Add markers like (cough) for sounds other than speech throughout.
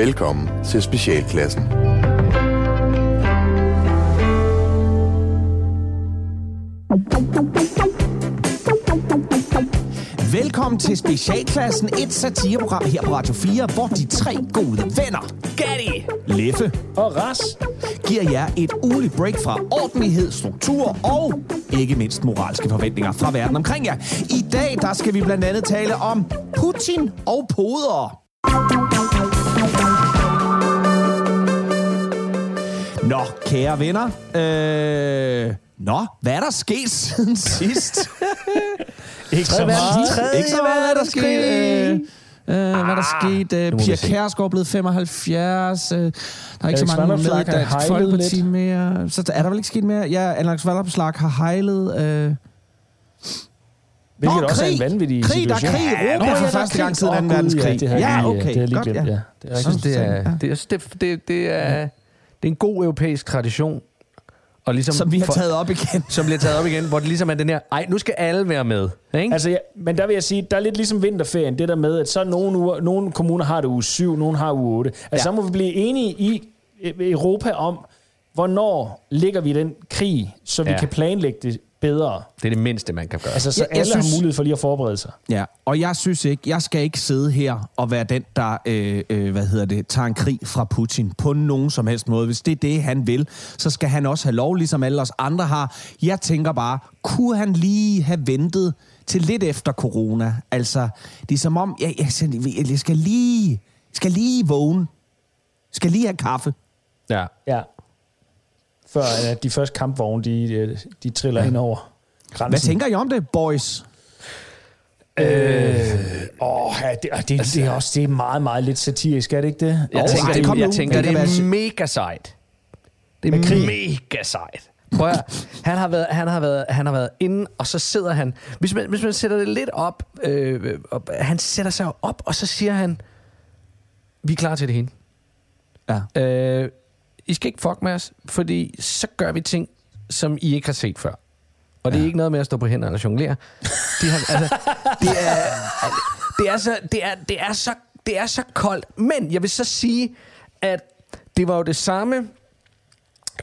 Velkommen til Specialklassen. Velkommen til Specialklassen, et satireprogram her på Radio 4, hvor de tre gode venner, Gatti, Leffe Og Ras. giver jer et ugeligt break fra ordentlighed, struktur og ikke mindst moralske forventninger fra verden omkring jer. I dag der skal vi blandt andet tale om Putin og poder. Nå, kære venner. Øh, nå, hvad er der sket siden (laughs) sidst? (laughs) Ikke så meget. Ikke så meget, hvad der sket. Øh, øh, hvad er der sket? Øh, Pia. Kærsgaard er blevet 75. Øh, der er ikke Alex så mange med i Dansk Folkeparti lidt. mere. Så er der vel ikke sket mere? Ja, Alex Vanopslagh har hejlet. Øh. Hvilket Nå, også er krig. en vanvittig Krig, der er situation. krig i Europa Nå, for er første krig. gang siden Åh, anden Gud, verdenskrig. Ja, det har jeg Ja, lige, okay, det har jeg lige godt, glemt. ja. Ja. Det er Jeg synes, det er, Ja. det, det, det, det, er, det er en god europæisk tradition. Og ligesom Som vi har for- taget op igen. (laughs) Som bliver taget op igen, hvor det ligesom er den her, ej, nu skal alle være med. Ikke? Altså, ja, men der vil jeg sige, der er lidt ligesom vinterferien, det der med, at så nogle, uger, nogle kommuner har det uge 7, nogle har uge 8. Altså, Ja. så må vi blive enige i Europa om, hvornår ligger vi den krig, så vi ja. kan planlægge det bedre. Det er det mindste, man kan gøre. Altså, så Jeg- jeg alle synes- har mulighed for lige at forberede sig. Ja, og jeg synes ikke, jeg skal ikke sidde her og være den, der, øh, øh, hvad hedder det, tager en krig fra Putin på nogen som helst måde. Hvis det er det, han vil, så skal han også have lov, ligesom alle os andre har. Jeg tænker bare, kunne han lige have ventet til lidt efter corona? Altså, det er som om, jeg, jeg, jeg skal lige, jeg skal lige vågne. Jeg skal lige have kaffe. ja. Ja. Før at de første kampvogne, de, øh, de triller ja. ind over grænsen. Hvad tænker I om det, boys? Åh, ja, det, det, det, det, er også det er meget, meget lidt satirisk, er det ikke det? Jeg Åh, tænker, ej, det, jeg nu. tænker, Det er mega sejt. Det er mega sejt. Prøv at, han har været, han har været, han har været inde, og så sidder han. Hvis man, hvis man sætter det lidt op, øh, op, han sætter sig op, og så siger han, vi er klar til det hele. Ja. Øh, I skal ikke fuck med os, fordi så gør vi ting, som I ikke har set før. Og det er ikke noget med at stå på hænderne og jonglere. De har, altså, det, er, det, er så, det, er, det, er så, det er så koldt. Men jeg vil så sige, at det var jo det samme,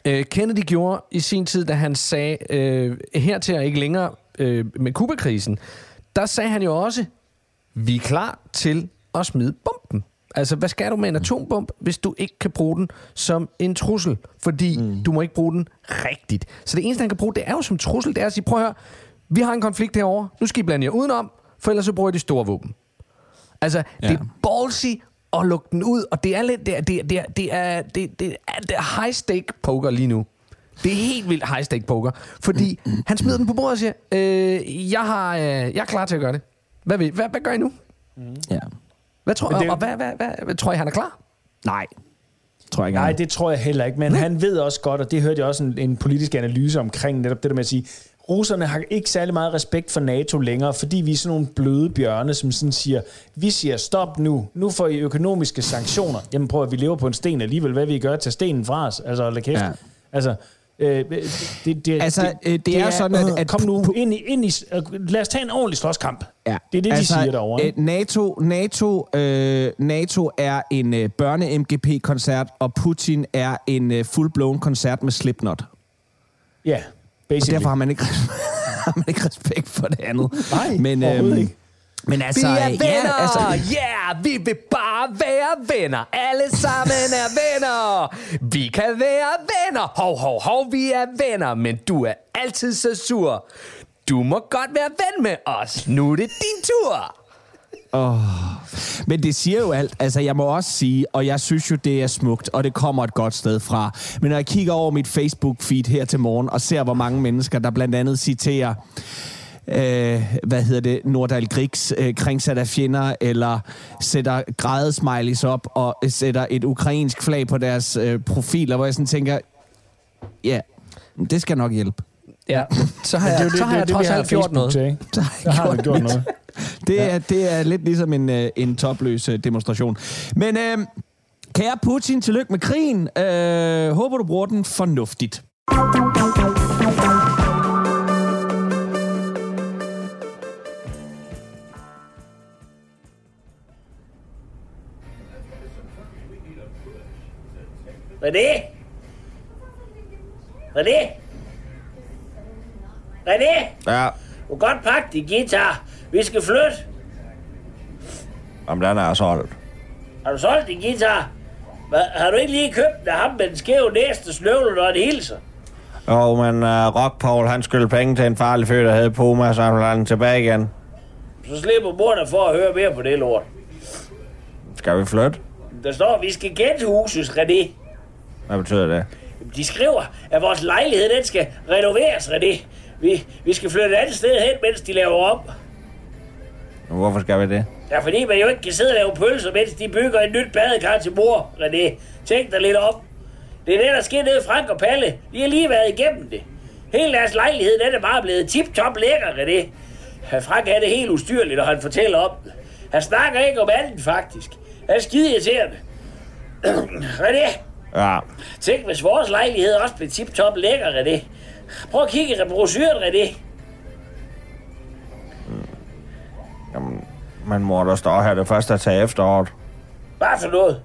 øh, Kennedy gjorde i sin tid, da han sagde, øh, hertil og ikke længere øh, med Kubakrisen. Der sagde han jo også, vi er klar til at smide bomben. Altså, hvad skal du med en atombombe, hvis du ikke kan bruge den som en trussel? Fordi mm. du må ikke bruge den rigtigt. Så det eneste, han kan bruge, det er jo som trussel, det er at sige, prøv at høre, vi har en konflikt herovre, nu skal I blande jer udenom, for ellers så bruger jeg de store våben. Altså, ja. det er ballsy at lukke den ud, og det er lidt, det er, det er, det er, det er, det, det er, det er high stake poker lige nu. Det er helt vildt high stake poker, fordi han smider den på bordet og siger, øh, jeg, har, øh, jeg er klar til at gøre det. Hvad, vil, hvad, hvad gør I nu? Ja. Hvad tror, Men det er og hvad, hvad, hvad, hvad, tror I, han er klar? Nej. Tror jeg ikke. Nej, det tror jeg heller ikke, men han ved også godt, og det hørte jeg også en, en politisk analyse omkring, netop det der med at sige, russerne har ikke særlig meget respekt for NATO længere, fordi vi er sådan nogle bløde bjørne, som sådan siger, vi siger stop nu, nu får I økonomiske sanktioner. Jamen prøv at vi lever på en sten alligevel, hvad vil I gøre? Tage stenen fra os? Altså, lad kæft. Ja. Altså, øh, det, det, Altså, øh, det er jo sådan, at- at Kom nu ind i, ind i, øh, lad os tage en ordentlig slåskamp. Ja. Det er det, de siger derovre. øh, ikke? NATO, NATO, øh, NATO er en øh, børne-MGP-koncert, og Putin er en øh, full-blown koncert med Slipknot. Ja, Og basically. derfor har man ikke, (laughs) har man ikke respekt for det andet. Nej, men, overhovedet ikke. Men altså, Vi er venner! ja, altså, yeah, vi vil bare være venner. Alle sammen er venner. Vi kan være venner. Hov, hov, hov, vi er venner. Men du er altid så sur. Du må godt være ven med os. Nu er det din tur. Men det siger jo alt. Altså, jeg må også sige, og jeg synes jo, det er smukt, og det kommer et godt sted fra. Men når jeg kigger over mit Facebook-feed her til morgen, og ser, hvor mange mennesker, der blandt andet citerer, øh, hvad hedder det, Nordal Griggs øh, kringsat af fjender, eller sætter grædesmileys op, og sætter et ukrainsk flag på deres øh, profiler, hvor jeg sådan tænker, ja, det skal nok hjælpe. Ja, så har jeg, det, så har det, jeg det, trods alt gjort noget. til? Så har jeg har gjort mit. noget. Det er, det er lidt ligesom en, øh, en topløs øh, demonstration. Men øh, kære Putin, tillykke med krigen. Øh, håber, du bruger den fornuftigt. René? René? René? Ja, Du kan godt pakke din guitar. Vi skal flytte. om den er solgt. Har du solgt din guitar? Hvad, har du ikke lige købt den af ham med den skæve næste snøvle, når det hilser? Jo, men uh, Rock Paul, han skyldte penge til en farlig fyr, der hed Puma, så han have den tilbage igen. Så slipper mor for at høre mere på det lort. Skal vi flytte? Der står, vi skal genhuses, René. Hvad betyder det? De skriver, at vores lejlighed den skal renoveres, René. Vi, vi skal flytte et andet sted hen, mens de laver om. Hvorfor skal vi det? Ja, fordi man jo ikke kan sidde og lave pølser, mens de bygger et nyt badekar til mor, René. Tænk dig lidt om. Det er det, der sker nede Frank og Palle. De har lige været igennem det. Hele deres lejlighed, den er bare blevet tip-top lækker, René. Frank er det helt ustyrligt, når han fortæller om det. Han snakker ikke om andet, faktisk. Han er skide irriterende. (clears throat) René, Ja, tænk, hvis vores lejlighed også blev tip-top lækker, René. Prøv at kigge i brosyren, René. jamen, men mor, der står her, det første er til efteråret. Hvad for noget?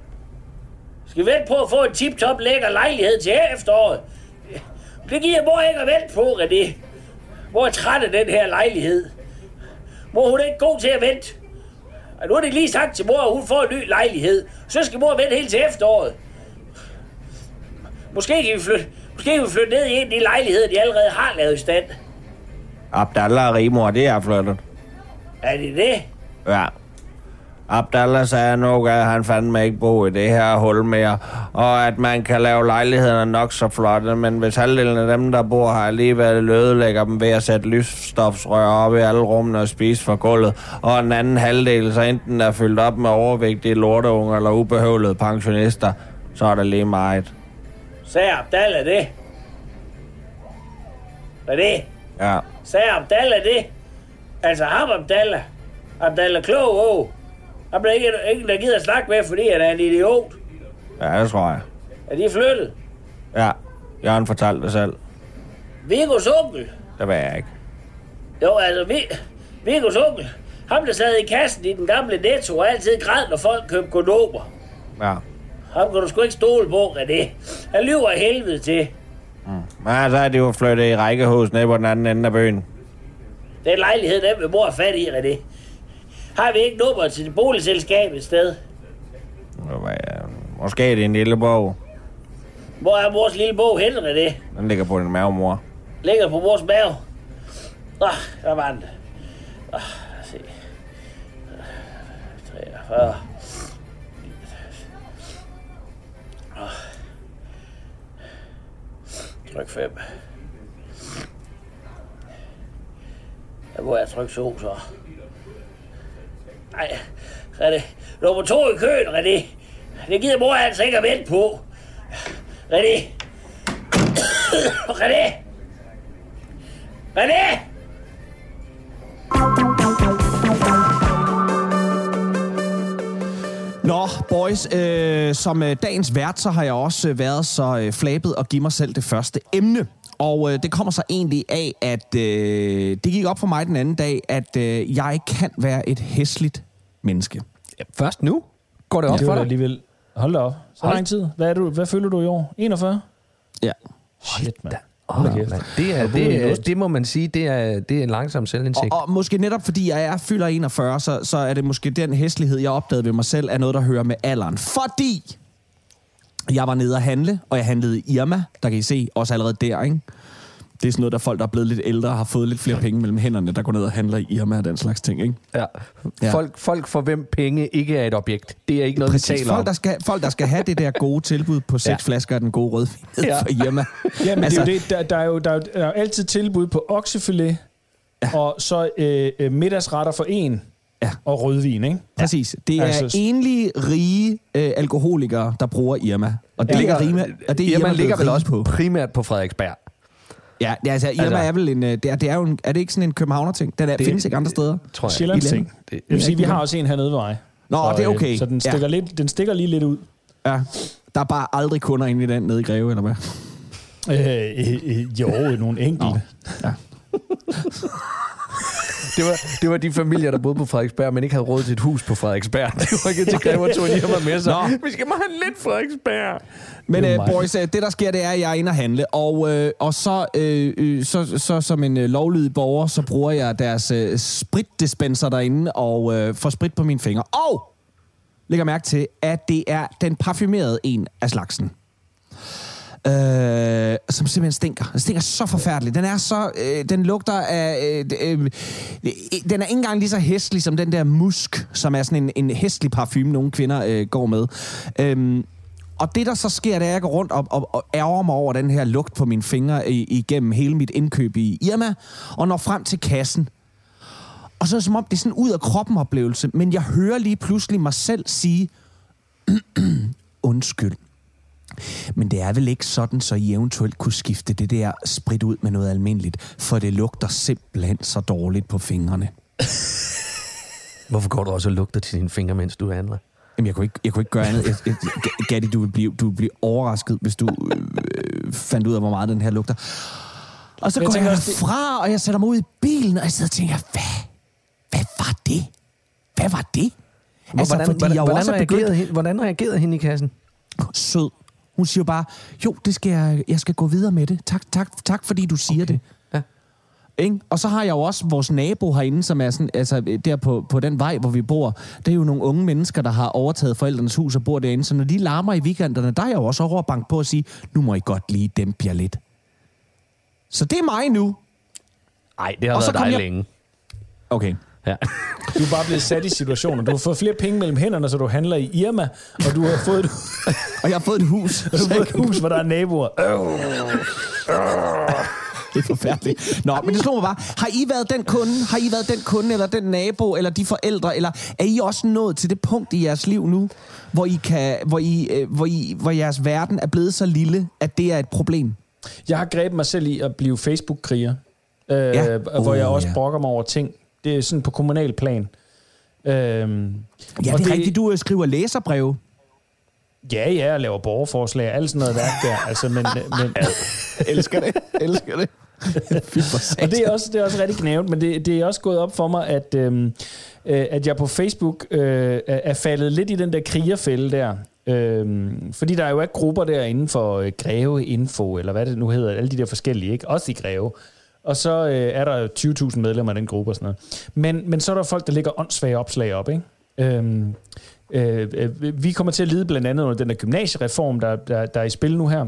Skal vi vente på at få en tip-top lækker lejlighed til efteråret? Det giver mor ikke at vente på, René. Mor er træt af den her lejlighed. Mor, hun er ikke god til at vente. Og nu er det lige sagt til mor, at hun får en ny lejlighed. Så skal mor vente helt til efteråret. Måske kan vi flytte, måske kan vi flytte ned i en af de lejligheder, de allerede har lavet i stand. Abdallah og Rimor, det er flyttet. Er det det? Ja. Abdallah sagde nok, at han fandme ikke bo i det her hul mere, og at man kan lave lejlighederne nok så flotte, men hvis halvdelen af dem, der bor her, alligevel ødelægger dem ved at sætte lysstofsrør op i alle rummene og spise fra gulvet, og en anden halvdel så enten er fyldt op med overvægtige lorteunger eller ubehøvlede pensionister, så er det lige meget. Sagde Abdallah det? Hvad er det? Ja, Sagde Abdallah det? Altså ham Abdallah. Abdallah Klog, åh. Han bliver ikke, ikke der gider at snakke med, fordi han er en idiot. ja det tror jeg. Er de flyttet? Ja, Jørgen fortalte det selv. Vigos onkel. Det ved jeg ikke. Jo, altså, Vi, Vigos onkel. Ham, der sad i kassen i den gamle netto og altid græd, når folk købte kondomer. Ja. Ham kan du sgu ikke stole på, René. Han lyver af helvede til. Men så er de jo flyttet i rækkehus nede på den anden ende af byen. Den lejlighed, den vil mor fat i, René. Har vi ikke nummer til det boligselskab et sted? Det ja, Måske er det en lille bog. Hvor er vores lille bog hen, René? Den ligger på din mave, mor. Ligger på vores mave. Nå, der var den. Nå, os se. 43. Tryk 5. Der må jeg trykke 2 så? Nej, så er det nummer 2 i køen, René. Det gider mor altså ikke at vente på. René. (coughs) René. René! Nå, boys, øh, som øh, dagens vært, så har jeg også øh, været så øh, flabet og give mig selv det første emne. Og øh, det kommer så egentlig af, at øh, det gik op for mig den anden dag, at øh, jeg kan være et hæsligt menneske. Først nu? Går det op Det for dig? alligevel... Hold da op. Så Hold- lang tid. Hvad, er du, hvad føler du i år? 41? Ja. Shit, mand. Kæft. mand. Det, er, det, er, det må man sige, det er, det er en langsom selvindsigt. Og, og måske netop fordi jeg er fylder 41, så, så er det måske den hæslighed, jeg opdagede ved mig selv, er noget, der hører med alderen. Fordi jeg var nede at handle, og jeg handlede i Irma, der kan I se, også allerede der, ikke? Det er sådan noget, der folk, der er blevet lidt ældre, har fået lidt flere penge mellem hænderne, der går ned og handler i Irma og den slags ting, ikke? Ja. Ja. Folk, folk for hvem penge ikke er et objekt. Det er ikke noget, vi Præcis, taler om. folk der, skal, folk, der skal have det der gode tilbud på seks Ja. flasker af den gode rødvin Ja. fra Irma. Jamen, altså, Altså- det er jo det. Der, der, er jo, der, er jo, der er jo altid tilbud på oksefilet, ja. og så øh, øh, middagsretter for en, Ja. og rødvin, ikke? Præcis. Det er Altså- altså, enlige, rige øh, alkoholikere, der bruger Irma. Og det Ja. ligger, Rima, og det er Irma Irma ligger vel også på. primært på Frederiksberg. Ja, det er, altså, Irma Altså- er vel en, øh, det er, det er, jo en, er det ikke sådan en københavner-ting? Den er, Det- findes ikke andre steder. Tror jeg. Sjællands I ting. landet. Det- Jeg vil sige, vi har også en hernede ved mig. Nå, så, det er øh, okay. Så den stikker, Ja. lidt, den stikker lige lidt ud. Ja. Der er bare aldrig kunder inde i den nede i Greve, eller hvad? Øh, øh, øh, jo, nogle enkelte. Ja. (laughs) det, var, det var de familier, der boede på Frederiksberg, men ikke havde råd til et hus på Frederiksberg. Det var ikke til Greve og tog lige med sig. Nå. Vi skal meget lidt Frederiksberg. Men øh, boys, øh, det der sker, det er, at jeg er inde og handle, og, øh, og så, øh, øh, så, så som en øh, lovlydig borger, så bruger jeg deres øh, spritdispenser derinde og øh, får sprit på mine fingre. Og lægger mærke til, at det er den parfumerede en af slagsen. Øh, som simpelthen stinker. Den stinker så forfærdeligt. Den er så... Øh, den lugter af... Øh, øh, øh, den er ikke engang lige så hæslig som den der musk, som er sådan en, en hæslig parfume, nogle kvinder øh, går med. Øh, og det, der så sker, det er, at jeg går rundt og, og, og ærger mig over den her lugt på mine fingre i, igennem hele mit indkøb i Irma, og når frem til kassen. Og så er det som om, det er sådan ud af kroppen oplevelse, men jeg hører lige pludselig mig selv sige, (clears throat) undskyld. Men det er vel ikke sådan, så I eventuelt kunne skifte det der sprit ud med noget almindeligt, for det lugter simpelthen så dårligt på fingrene. (laughs) Hvorfor går du også og lugter til dine fingre, mens du handler? Jamen, jeg kunne ikke, jeg kunne ikke gøre andet. Jeg, jeg, Gatti, du vil, blive, du vil blive overrasket, hvis du øh, fandt ud af, hvor meget den her lugter. Og så jeg går jeg det- fra, og jeg sætter mig ud i bilen, og jeg sidder og tænker, hvad? Hvad var det? Hvad var det? Altså, hvordan, hvordan, jeg hvordan, også er reagerede begyndt... hende, hvordan reagerede hende i kassen? Sød. Hun siger bare, jo, det skal jeg, jeg skal gå videre med det. Tak, tak, tak fordi du siger okay. det. Ikke? Og så har jeg jo også vores nabo herinde, som er sådan, altså, der på, på den vej, hvor vi bor. Det er jo nogle unge mennesker, der har overtaget forældrenes hus og bor derinde. Så når de larmer i weekenderne, der er jeg jo også over at banke på og sige, nu må I godt lige dæmpe jer lidt. Så det er mig nu. Nej, det har Og været dig jeg- længe. Okay. Ja. Du er bare blevet sat i situationer. Du har fået flere penge mellem hænderne, så du handler i Irma, og du har fået, Og jeg har fået et hus. (laughs) du har fået et hus, hvor der er naboer. Det er forfærdeligt. Nå, men det slår mig bare. Har I været den kunde? Har I været den kunde, eller den nabo, eller de forældre? Eller er I også nået til det punkt i jeres liv nu, hvor, I kan, hvor, I, øh, hvor, I, hvor jeres verden er blevet så lille, at det er et problem? Jeg har grebet mig selv i at blive Facebook-kriger, øh, Ja. hvor jeg Uh, også ja. brokker mig over ting. Det er sådan på kommunal plan. Øhm, Ja, og det er rigtigt. Du øh, skriver læserbreve. Ja, ja, jeg laver borgerforslag og alt sådan noget værk der. Altså, men, men, (laughs) elsker det. Elsker det. Og det er også, det er også rigtig knævnt, men det, det er også gået op for mig, at, øhm, øh, at jeg på Facebook øh, er faldet lidt i den der krigerfælde der. Øhm, fordi der er jo ikke grupper der inden for øh, Greve Info, eller hvad det nu hedder, alle de der forskellige, ikke? Også i Greve. Og så øh, er der 20.000 medlemmer af den gruppe og sådan noget. Men, men så er der folk, der lægger åndssvage opslag op, ikke? Øhm, øh, øh, vi kommer til at lide blandt andet under den der gymnasiereform, der, der, der er i spil nu her,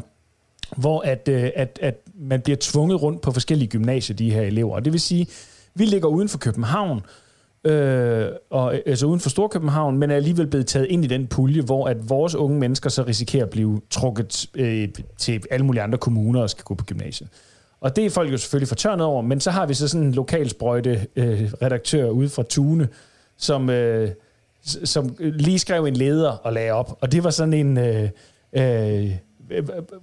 hvor at, øh, at, at man bliver tvunget rundt på forskellige gymnasier, de her elever. Og det vil sige, vi ligger uden for København, øh, og, øh, altså uden for Storkøbenhavn, men er alligevel blevet taget ind i den pulje, hvor at vores unge mennesker så risikerer at blive trukket øh, til alle mulige andre kommuner og skal gå på gymnasiet. Og det er folk jo selvfølgelig fortørnet over, men så har vi så sådan en lokalsprøjte øh, redaktør ude fra Tune, som, øh, som lige skrev en leder og lagde op. Og det var sådan en... Øh, øh,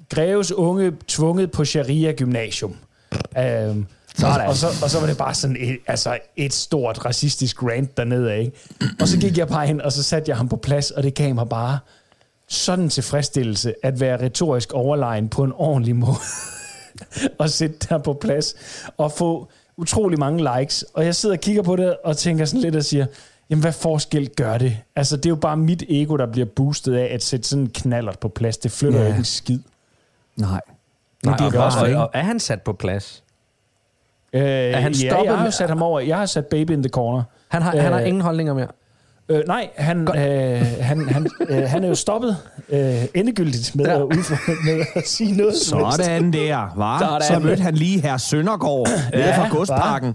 Greves unge tvunget på Sharia Gymnasium. Um, Sådan. og, så, og så var det bare sådan et, altså et stort racistisk rant dernede af. Ikke? Og så gik jeg bare hen, og så satte jeg ham på plads, og det gav mig bare sådan en tilfredsstillelse at være retorisk overlegen på en ordentlig måde. (laughs) og sætte der på plads og få utrolig mange likes. Og jeg sidder og kigger på det og tænker sådan lidt og siger, jamen hvad forskel gør det? Altså det er jo bare mit ego, der bliver boostet af at sætte sådan en knallert på plads. Det flytter Ja. jo ikke en skid. Nej. Nej, det er og, bare og, er han sat på plads? Øh, han ja, jeg har med- sat ham over. Jeg har sat baby in the corner. Han har, øh, han har Øh, ingen holdninger mere. Øh, nej, han, øh, han, han, øh, han er jo stoppet øh, endegyldigt med, Ja. at, udføre, med at sige noget. Sådan der, var. Sådan. Så mødte han lige her Søndergaard nede Ja, fra Godsparken.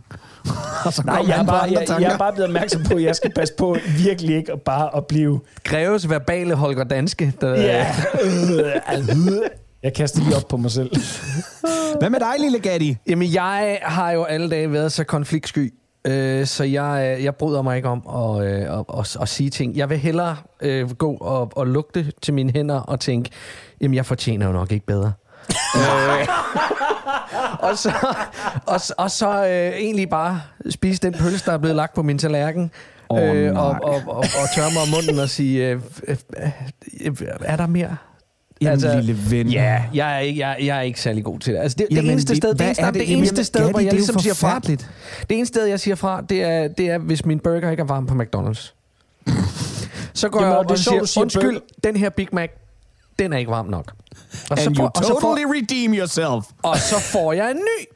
Og så Nej, jeg er, bare, jeg, jeg er bare blevet opmærksom på, at jeg skal passe på virkelig ikke at bare at blive... Greves verbale Holger Danske. Der, Ja, øh, jeg kaster lige op på mig selv. Hvad med dig, lille Gatti? Jamen, jeg har jo alle dage været så konfliktsky, øh, så jeg, øh, jeg bryder mig ikke om at, øh, at, at, at sige ting. Jeg vil hellere øh, gå og, og lugte til mine hænder og tænke, jamen, jeg fortjener jo nok ikke bedre. (laughs) øh, og så, og, og så øh, egentlig bare spise den pølse, der er blevet lagt på min tallerken, Åh, øh, og, og, og, og tørre mig om munden og sige, øh, øh, øh, er der mere? Jamen, lille ven. Ja, jeg er, ikke, jeg, jeg er ikke særlig god til det. Altså, det, det Jamen, eneste det- sted, det eneste, er det, det? det Jamen, eneste sted, hvor jeg det ligesom siger fra, det eneste sted, jeg siger fra, det er, det er, hvis min burger ikke er varm på McDonald's. Så går Jamen, jeg og op og siger, siger undskyld, burger." den her Big Mac, den er ikke varm nok. Og And you og så, får, totally redeem yourself. og så får jeg en ny.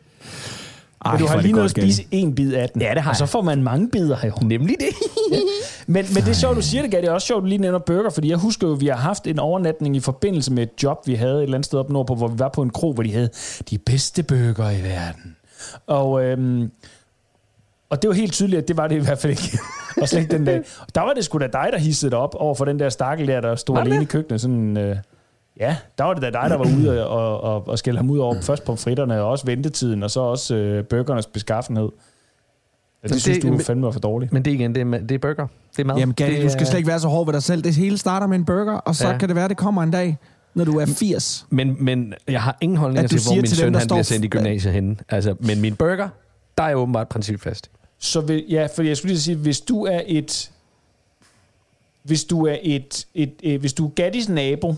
Ej, Men du har lige nået at spise en bid af den. Ja, det har Og så får man mange bidder her. Nemlig det. (laughs) Men, men det er sjovt, du siger det, Gatti. Det er også sjovt, du lige nævner burger, fordi jeg husker jo, vi har haft en overnatning i forbindelse med et job, vi havde et eller andet sted op nordpå, hvor vi var på en kro, hvor de havde de bedste burger i verden. Og, øhm, og det var helt tydeligt, at det var det i hvert fald ikke. (laughs) og slet ikke den dag. Der var det sgu da dig, der hissede op over for den der stakkel der, der stod alene i køkkenet. Sådan, øh, ja, der var det da dig, der var ude og, og, og skælde ham ud over (clears throat) først på fritterne, og også ventetiden, og så også øh, burgernes beskaffenhed. Ja, det, det- synes du men- fandme var for dårligt. Men det er igen, det er, det er burger. Det er mad. Jamen, Gatti, det du skal slet ikke være så hård ved dig selv. Det hele starter med en burger, og så Ja. kan det være, det kommer en dag, når du er 80. Men, men jeg har ingen holdning til, hvor min til dem, søn der han bliver sendt i gymnasiet henne. Altså, men min burger, der er åbenbart principfast. Så vil, ja, for jeg skulle lige sige, hvis du er et, hvis du er et, et, et hvis du er Gattis nabo,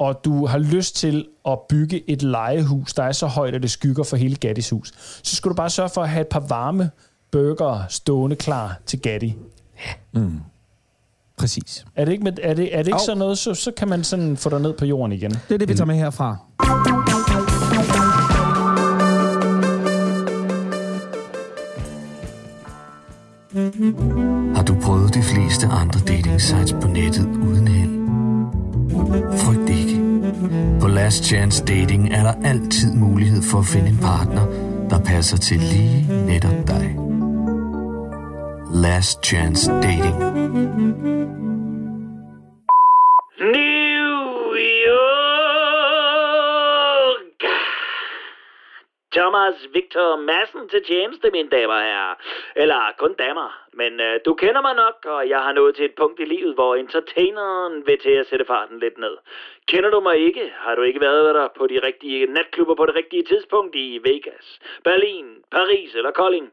og du har lyst til at bygge et legehus, der er så højt, at det skygger for hele Gattis hus, så skal du bare sørge for at have et par varme burger stående klar til Gatti. Præcis. Er det ikke, med, er det, er det ikke Au. sådan noget, så, så kan man sådan få dig ned på jorden igen. Det er det, vi tager med herfra. Har du prøvet de fleste andre dating sites på nettet uden held? Last Chance Dating er der altid mulighed for at finde en partner, der passer til lige netop dig. Last Chance Dating. Thomas Victor Madsen til tjeneste, mine damer og herrer. Eller kun damer. Men øh, du kender mig nok, og jeg har nået til et punkt i livet, hvor entertaineren vil til at sætte farten lidt ned. Kender du mig ikke? Har du ikke været der på de rigtige natklubber på det rigtige tidspunkt i Vegas, Berlin, Paris eller Kolding?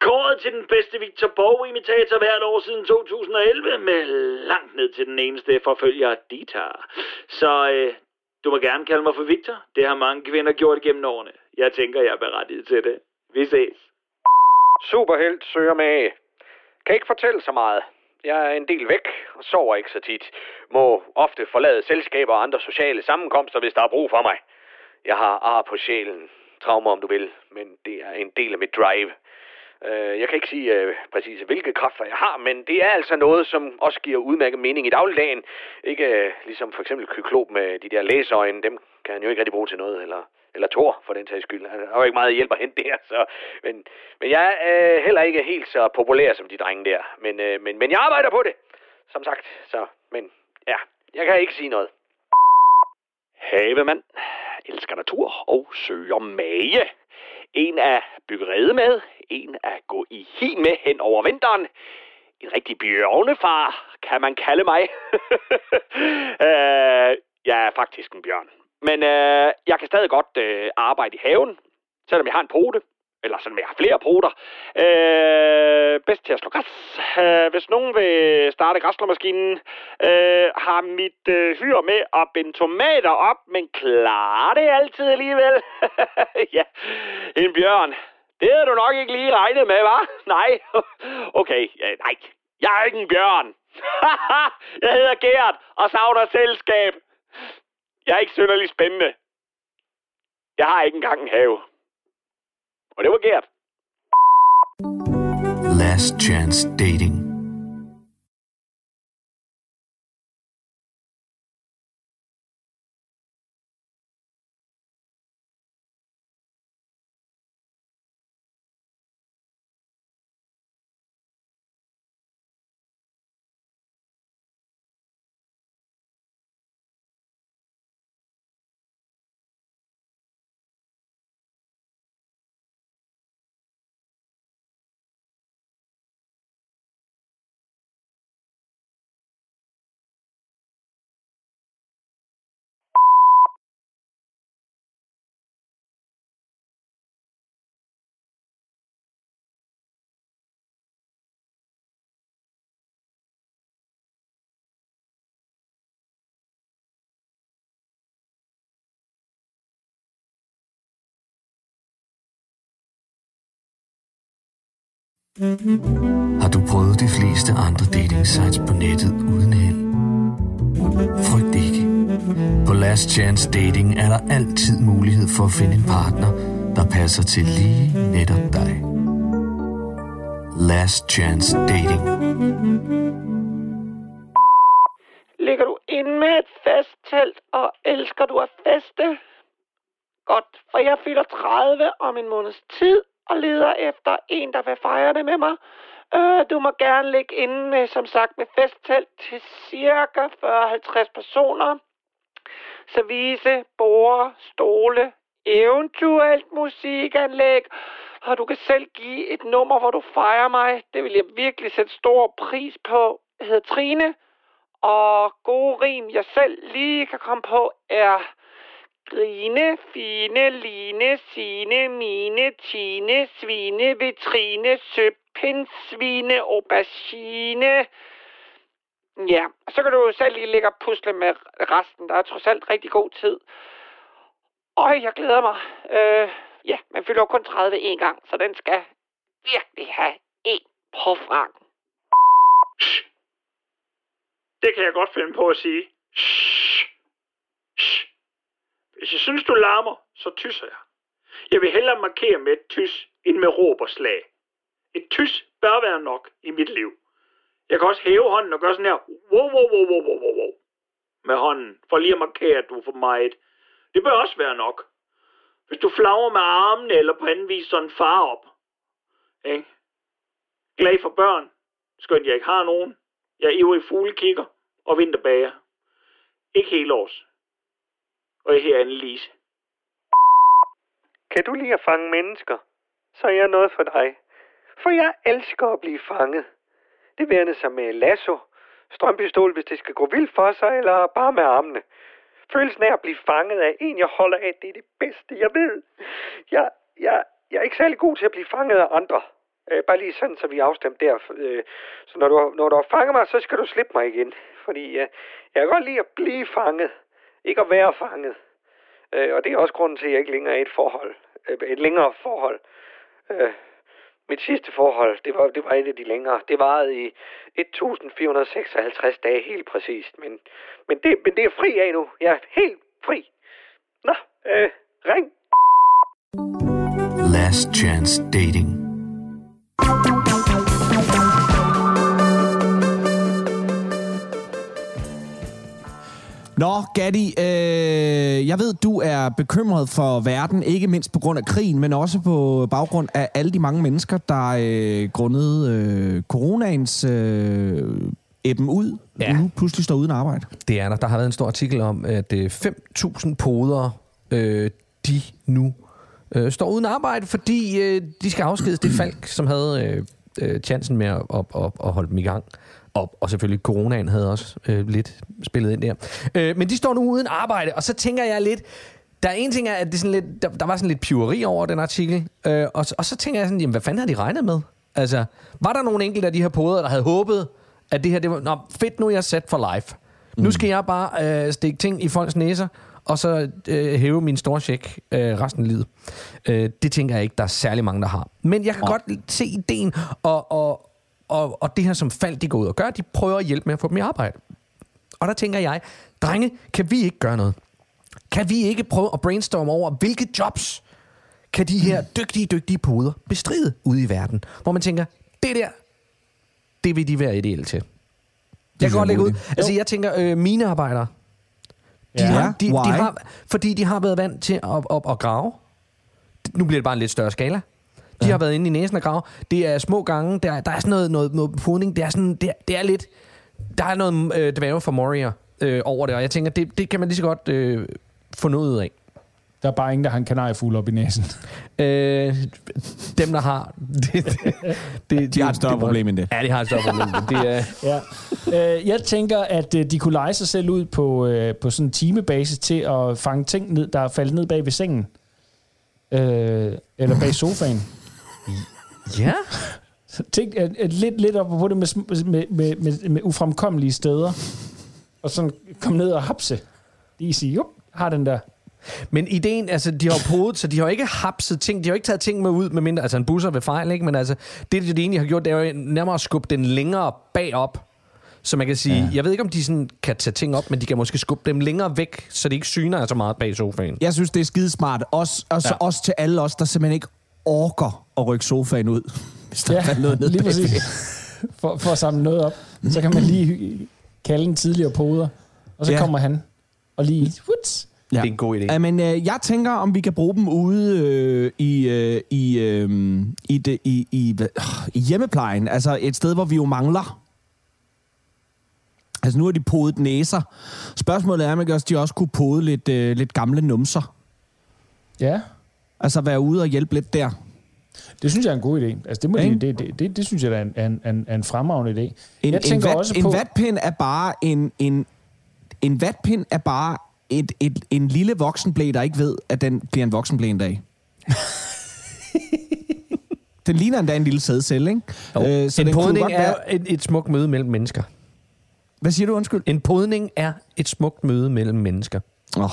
Kåret til den bedste Victor Borg-imitator hvert år siden 2011, med langt ned til den eneste forfølger, Dita. Så øh, du må gerne kalde mig for Victor. Det har mange kvinder gjort gennem årene. Jeg tænker, jeg er berettiget til det. Vi ses. Superhelt søger med. Kan ikke fortælle så meget. Jeg er en del væk og sover ikke så tit. Må ofte forlade selskaber og andre sociale sammenkomster, hvis der er brug for mig. Jeg har ar på sjælen. Traumer, om du vil. Men det er en del af mit drive. Øh, Jeg kan ikke sige øh, præcis, hvilke kræfter jeg har, men det er altså noget, som også giver udmærket mening i dagligdagen. Ikke øh, ligesom for eksempel kyklop med de der læseøjne, dem kan han jo ikke rigtig bruge til noget, eller, eller Thor for den sags skyld. Han har jo ikke meget hjælp at hente der, så... Men, men jeg er øh, heller ikke helt så populær som de drenge der. Men, øh, men, men jeg arbejder på det, som sagt. Så, men ja, jeg kan ikke sige noget. Havemand elsker natur og søger mage. En at bygge rede med, en at gå i hi med hen over vinteren. En rigtig bjørnefar, kan man kalde mig. (laughs) øh, jeg er faktisk en bjørn. Men øh, jeg kan stadig godt øh, arbejde i haven, selvom jeg har en pote. Eller sådan jeg flere poter. Øh, bedst til at slå græs. Øh, hvis nogen vil starte græsslåmaskinen, øh, har mit øh, hyr med at binde tomater op, men klarer det altid alligevel. (laughs) ja, en bjørn. Det havde du nok ikke lige regnet med, var? (laughs) Nej. (laughs) okay, ja, nej. Jeg er ikke en bjørn. jeg hedder Gert og savner selskab. Jeg er ikke synderligt spændende. Jeg har ikke engang en have. Og det var Gert. Last Chance Dating. Har du prøvet de fleste andre dating sites på nettet uden held? Frygt ikke. På Last Chance Dating er der altid mulighed for at finde en partner, der passer til lige netop dig. Last Chance Dating. Ligger du inde med et fast telt, og elsker du at feste? Godt, for jeg fylder 30 om en måneds tid, og leder efter en, der vil fejre det med mig. Øh, du må gerne ligge inde med, som sagt, med festtelt til cirka 40-50 personer. Service, borde, stole, eventuelt musikanlæg. Og du kan selv give et nummer, hvor du fejrer mig. Det vil jeg virkelig sætte stor pris på. Jeg hedder Trine. Og gode rim, jeg selv lige kan komme på, er Grine, fine, line, sine, mine, tine, svine, vitrine, søpind, svine, aubergine. Ja, og så kan du selv lige ligge og pusle med resten. Der er trods alt rigtig god tid. Og jeg glæder mig. Øh, ja, man fylder jo kun 30 en gang, så den skal virkelig have en på frakken. Det kan jeg godt finde på at sige. Shh. Hvis jeg synes, du larmer, så tysser jeg. Jeg vil hellere markere med et tys, end med råb og slag. Et tys bør være nok i mit liv. Jeg kan også hæve hånden og gøre sådan her. Wow, wow, wow, wow, wow, wow. Med hånden, for lige at markere, at du er for meget. Det bør også være nok. Hvis du flagrer med armene, eller på anden vis sådan far op. Ikke? Glad for børn. Skønt jeg ikke har nogen. Jeg er ivrig fuglekigger og vinterbager. Ikke hele års. Og her hedder Annelise. Kan du lide at fange mennesker? Så er jeg noget for dig. For jeg elsker at blive fanget. Det værende sig med øh, lasso, strømpistol, hvis det skal gå vildt for sig, eller bare med armene. Følelsen af at blive fanget af en, jeg holder af, det er det bedste, jeg ved. Jeg, jeg, jeg er ikke særlig god til at blive fanget af andre. Øh, bare lige sådan, så vi er afstemt der. Øh, så når du, når du har fanget mig, så skal du slippe mig igen. Fordi øh, jeg kan godt lide at blive fanget. Ikke at være fanget. Øh, og det er også grunden til, at jeg ikke længere er i et forhold. Øh, et længere forhold. Øh, mit sidste forhold, det var, det var et af de længere. Det varede i 1456 dage helt præcist. Men, men, det, men det er fri af nu. Jeg er helt fri. Nå, øh, ring. Last Chance Dating. Nå, Gatti, øh, jeg ved, du er bekymret for verden, ikke mindst på grund af krigen, men også på baggrund af alle de mange mennesker, der øh, grundet øh, coronaens øh, æben ud, ja. nu pludselig står uden arbejde. Det er der. Der har været en stor artikel om, at øh, 5.000 podere, øh, de nu øh, står uden arbejde, fordi øh, de skal afskedes. Det Falk, som havde øh, øh, chancen med at, at, at, at holde dem i gang. Og, og selvfølgelig coronaen havde også øh, lidt spillet ind der. Øh, men de står nu uden arbejde, og så tænker jeg lidt... Der er en ting, er, at det sådan lidt, der, der var sådan lidt piveri over den artikel, øh, og, og så tænker jeg sådan, jamen, hvad fanden har de regnet med? Altså, var der nogle enkelte af de her poder, der havde håbet, at det her, det var, nå, fedt, nu er jeg sat for life. Mm. Nu skal jeg bare øh, stikke ting i folks næser, og så øh, hæve min store check øh, resten af livet. Øh, det tænker jeg ikke, der er særlig mange, der har. Men jeg kan oh. godt se ideen, og, og, og, og det her, som Falk de går ud og gør, de prøver at hjælpe med at få dem i arbejde. Og der tænker jeg, drenge, kan vi ikke gøre noget? Kan vi ikke prøve at brainstorme over, hvilke jobs kan de her dygtige, dygtige poder bestride ude i verden? Hvor man tænker, det der, det vil de være ideelle til. Jeg kan godt lægge ud. Altså, jeg tænker, øh, mine arbejdere, de Ja. har, de, de har, fordi de har været vant til at, at, at grave. Nu bliver det bare en lidt større skala. De ja. har været inde i næsen og grave. Det er små gange. Der, der er sådan noget, noget, noget podning. Det er, sådan, det, er, det er lidt... Der er noget øh, dværge for Moria øh, over det, og jeg tænker, det, det kan man lige så godt øh, få noget ud af. Der er bare ingen, der har en kanariefugl op i næsen. Øh, dem, der har... (laughs) Det, det, det, De har et større det- problem end det. Ja, de har et større problem. end det. Det er, (laughs) Ja. Øh, jeg tænker, at øh, de kunne lege sig selv ud på, øh, på sådan en timebasis til at fange ting ned, der er faldet ned bag ved sengen. Øh, eller bag sofaen. Ja. Så Tænk at, at lidt, lidt op på det med, med, med, med, med ufremkommelige steder. Og sådan komme ned og hapse. Lige sige, jup, har den der. Men ideen, altså, de har podet, så de har jo ikke hapset ting, de har ikke taget ting med ud, med mindre, altså en busser ved fejl, ikke? Men altså, det, de egentlig har gjort, det er jo nærmere at skubbe den længere bagop. Så man kan sige, ja. jeg ved ikke, om de sådan kan tage ting op, men de kan måske skubbe dem længere væk, så de ikke syner så meget bag sofaen. Jeg synes, det er skidesmart. Også, også, ja. også til alle os, der simpelthen ikke orker at rykke sofaen ud, hvis der ja, er noget ned lige præcis. For, for at samle noget op. Så kan man lige kalde en tidligere poder, og så Ja. kommer han og lige... Whoops. Ja. Det er en god idé. Ja, men øh, jeg tænker, om vi kan bruge dem ude øh, i, øh, i, øh, i, det, i, i, øh, i hjemmeplejen. Altså et sted, hvor vi jo mangler. Altså nu har de podet næser. Spørgsmålet er, om ikke også, de også kunne pode lidt, øh, lidt gamle numser. Ja, Altså være ude og hjælpe lidt der. det synes jeg er en god idé. Altså, det, må de, det, det, det, det synes jeg er en, en, en, en fremragende idé. En, jeg tænker en, vat, også en på... vatpind er bare en, en, en vatpind er bare et, et, en lille voksenblæ, der ikke ved, at den bliver en voksenblæ en dag. (laughs) den ligner endda en lille sædcelle, ikke? Øh, så en podning er være- et, et smukt møde mellem mennesker. Hvad siger du, undskyld? En podning er et smukt møde mellem mennesker. Oh,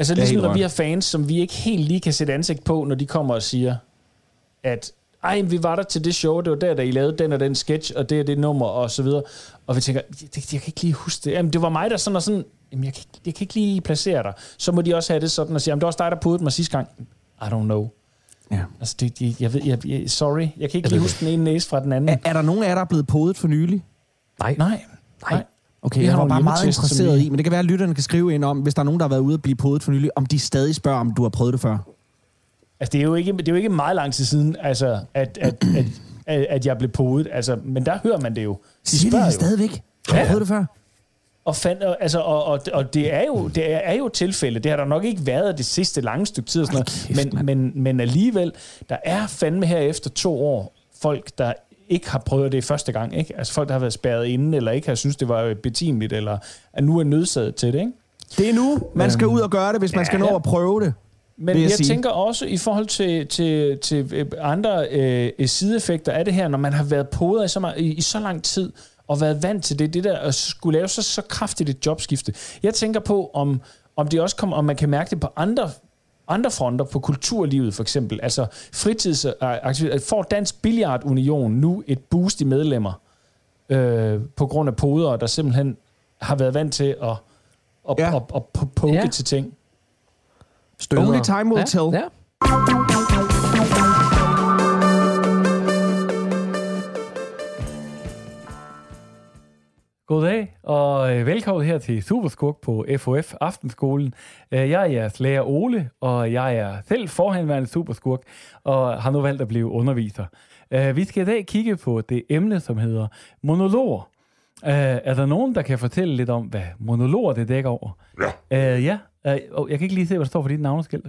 Altså Det ligesom når vi har fans, som vi ikke helt lige kan sætte ansigt på, når de kommer og siger, at ej, vi var der til det show, det var der, da I lavede den og den sketch, og det er det nummer, og så videre. Og vi tænker, jeg, jeg kan ikke lige huske det. Jamen, det var mig, der sådan og sådan, jamen, jeg, kan, ikke- jeg kan ikke lige placere dig. Så må de også have det sådan og sige, jamen, det var også dig, der podede mig sidste gang. I don't know. ja. Altså, det, det, jeg ved, jeg, jeg, sorry, jeg kan ikke lige huske den ene næse fra den anden. er, er der nogen af jer, der er blevet podet for nylig? Nej. Nej, nej. Okay, Vi jeg har var bare meget interesseret i, men det kan være, at lytterne kan skrive ind om, hvis der er nogen, der har været ude og blive podet for nylig, om de stadig spørger, om du har prøvet det før. Altså, det er jo ikke, det er jo ikke meget lang tid siden, altså, at, at, at, at, at jeg blev podet. Altså, men der hører man det jo. De Siger de spørger det jo. stadigvæk? Har du Ja. prøvet det før? Og, fand, og- altså, og, og, og det er jo det er, er jo tilfælde. Det har der nok ikke været det sidste lange stykke tid. Og sådan noget. kæft, men, men, men alligevel, der er fandme her efter to år folk, der ikke har prøvet det første gang. Ikke? Altså folk, der har været spærret inde, eller ikke har synes det var betimeligt, eller er nu er nødsaget til det. Ikke? Det er nu, man skal ud og gøre det, hvis man skal nå at prøve det. Men jeg, jeg tænker også i forhold til, til, til øh, andre øh, sideeffekter af det her, når man har været podet i så, meget, i, i så lang tid, og været vant til det, det der at skulle lave så, så kraftigt et jobskifte. Jeg tænker på, om, om, det også kommer, om man kan mærke det på andre andre fronter på kulturlivet for eksempel, altså fritidsaktiviteter, får Dansk Billiard Union nu et boost i medlemmer øh, på grund af podere, der simpelthen har været vant til at, at, Ja. ja. at, at, at poke Ja. ja. til ting. Støder. Only time will tell. Ja. Goddag og øh, velkommen her til Superskurk på FOF Aftenskolen. Øh, Jeg er jeres lærer Ole, og jeg er selv forhenværende Superskurk, og har nu valgt at blive underviser. Øh, Vi skal i dag kigge på det emne, som hedder monologer. Er der nogen, der kan fortælle lidt om, hvad monologer det dækker over? Ja. Ja, og jeg kan ikke lige se, hvad der står for dit navneskilt.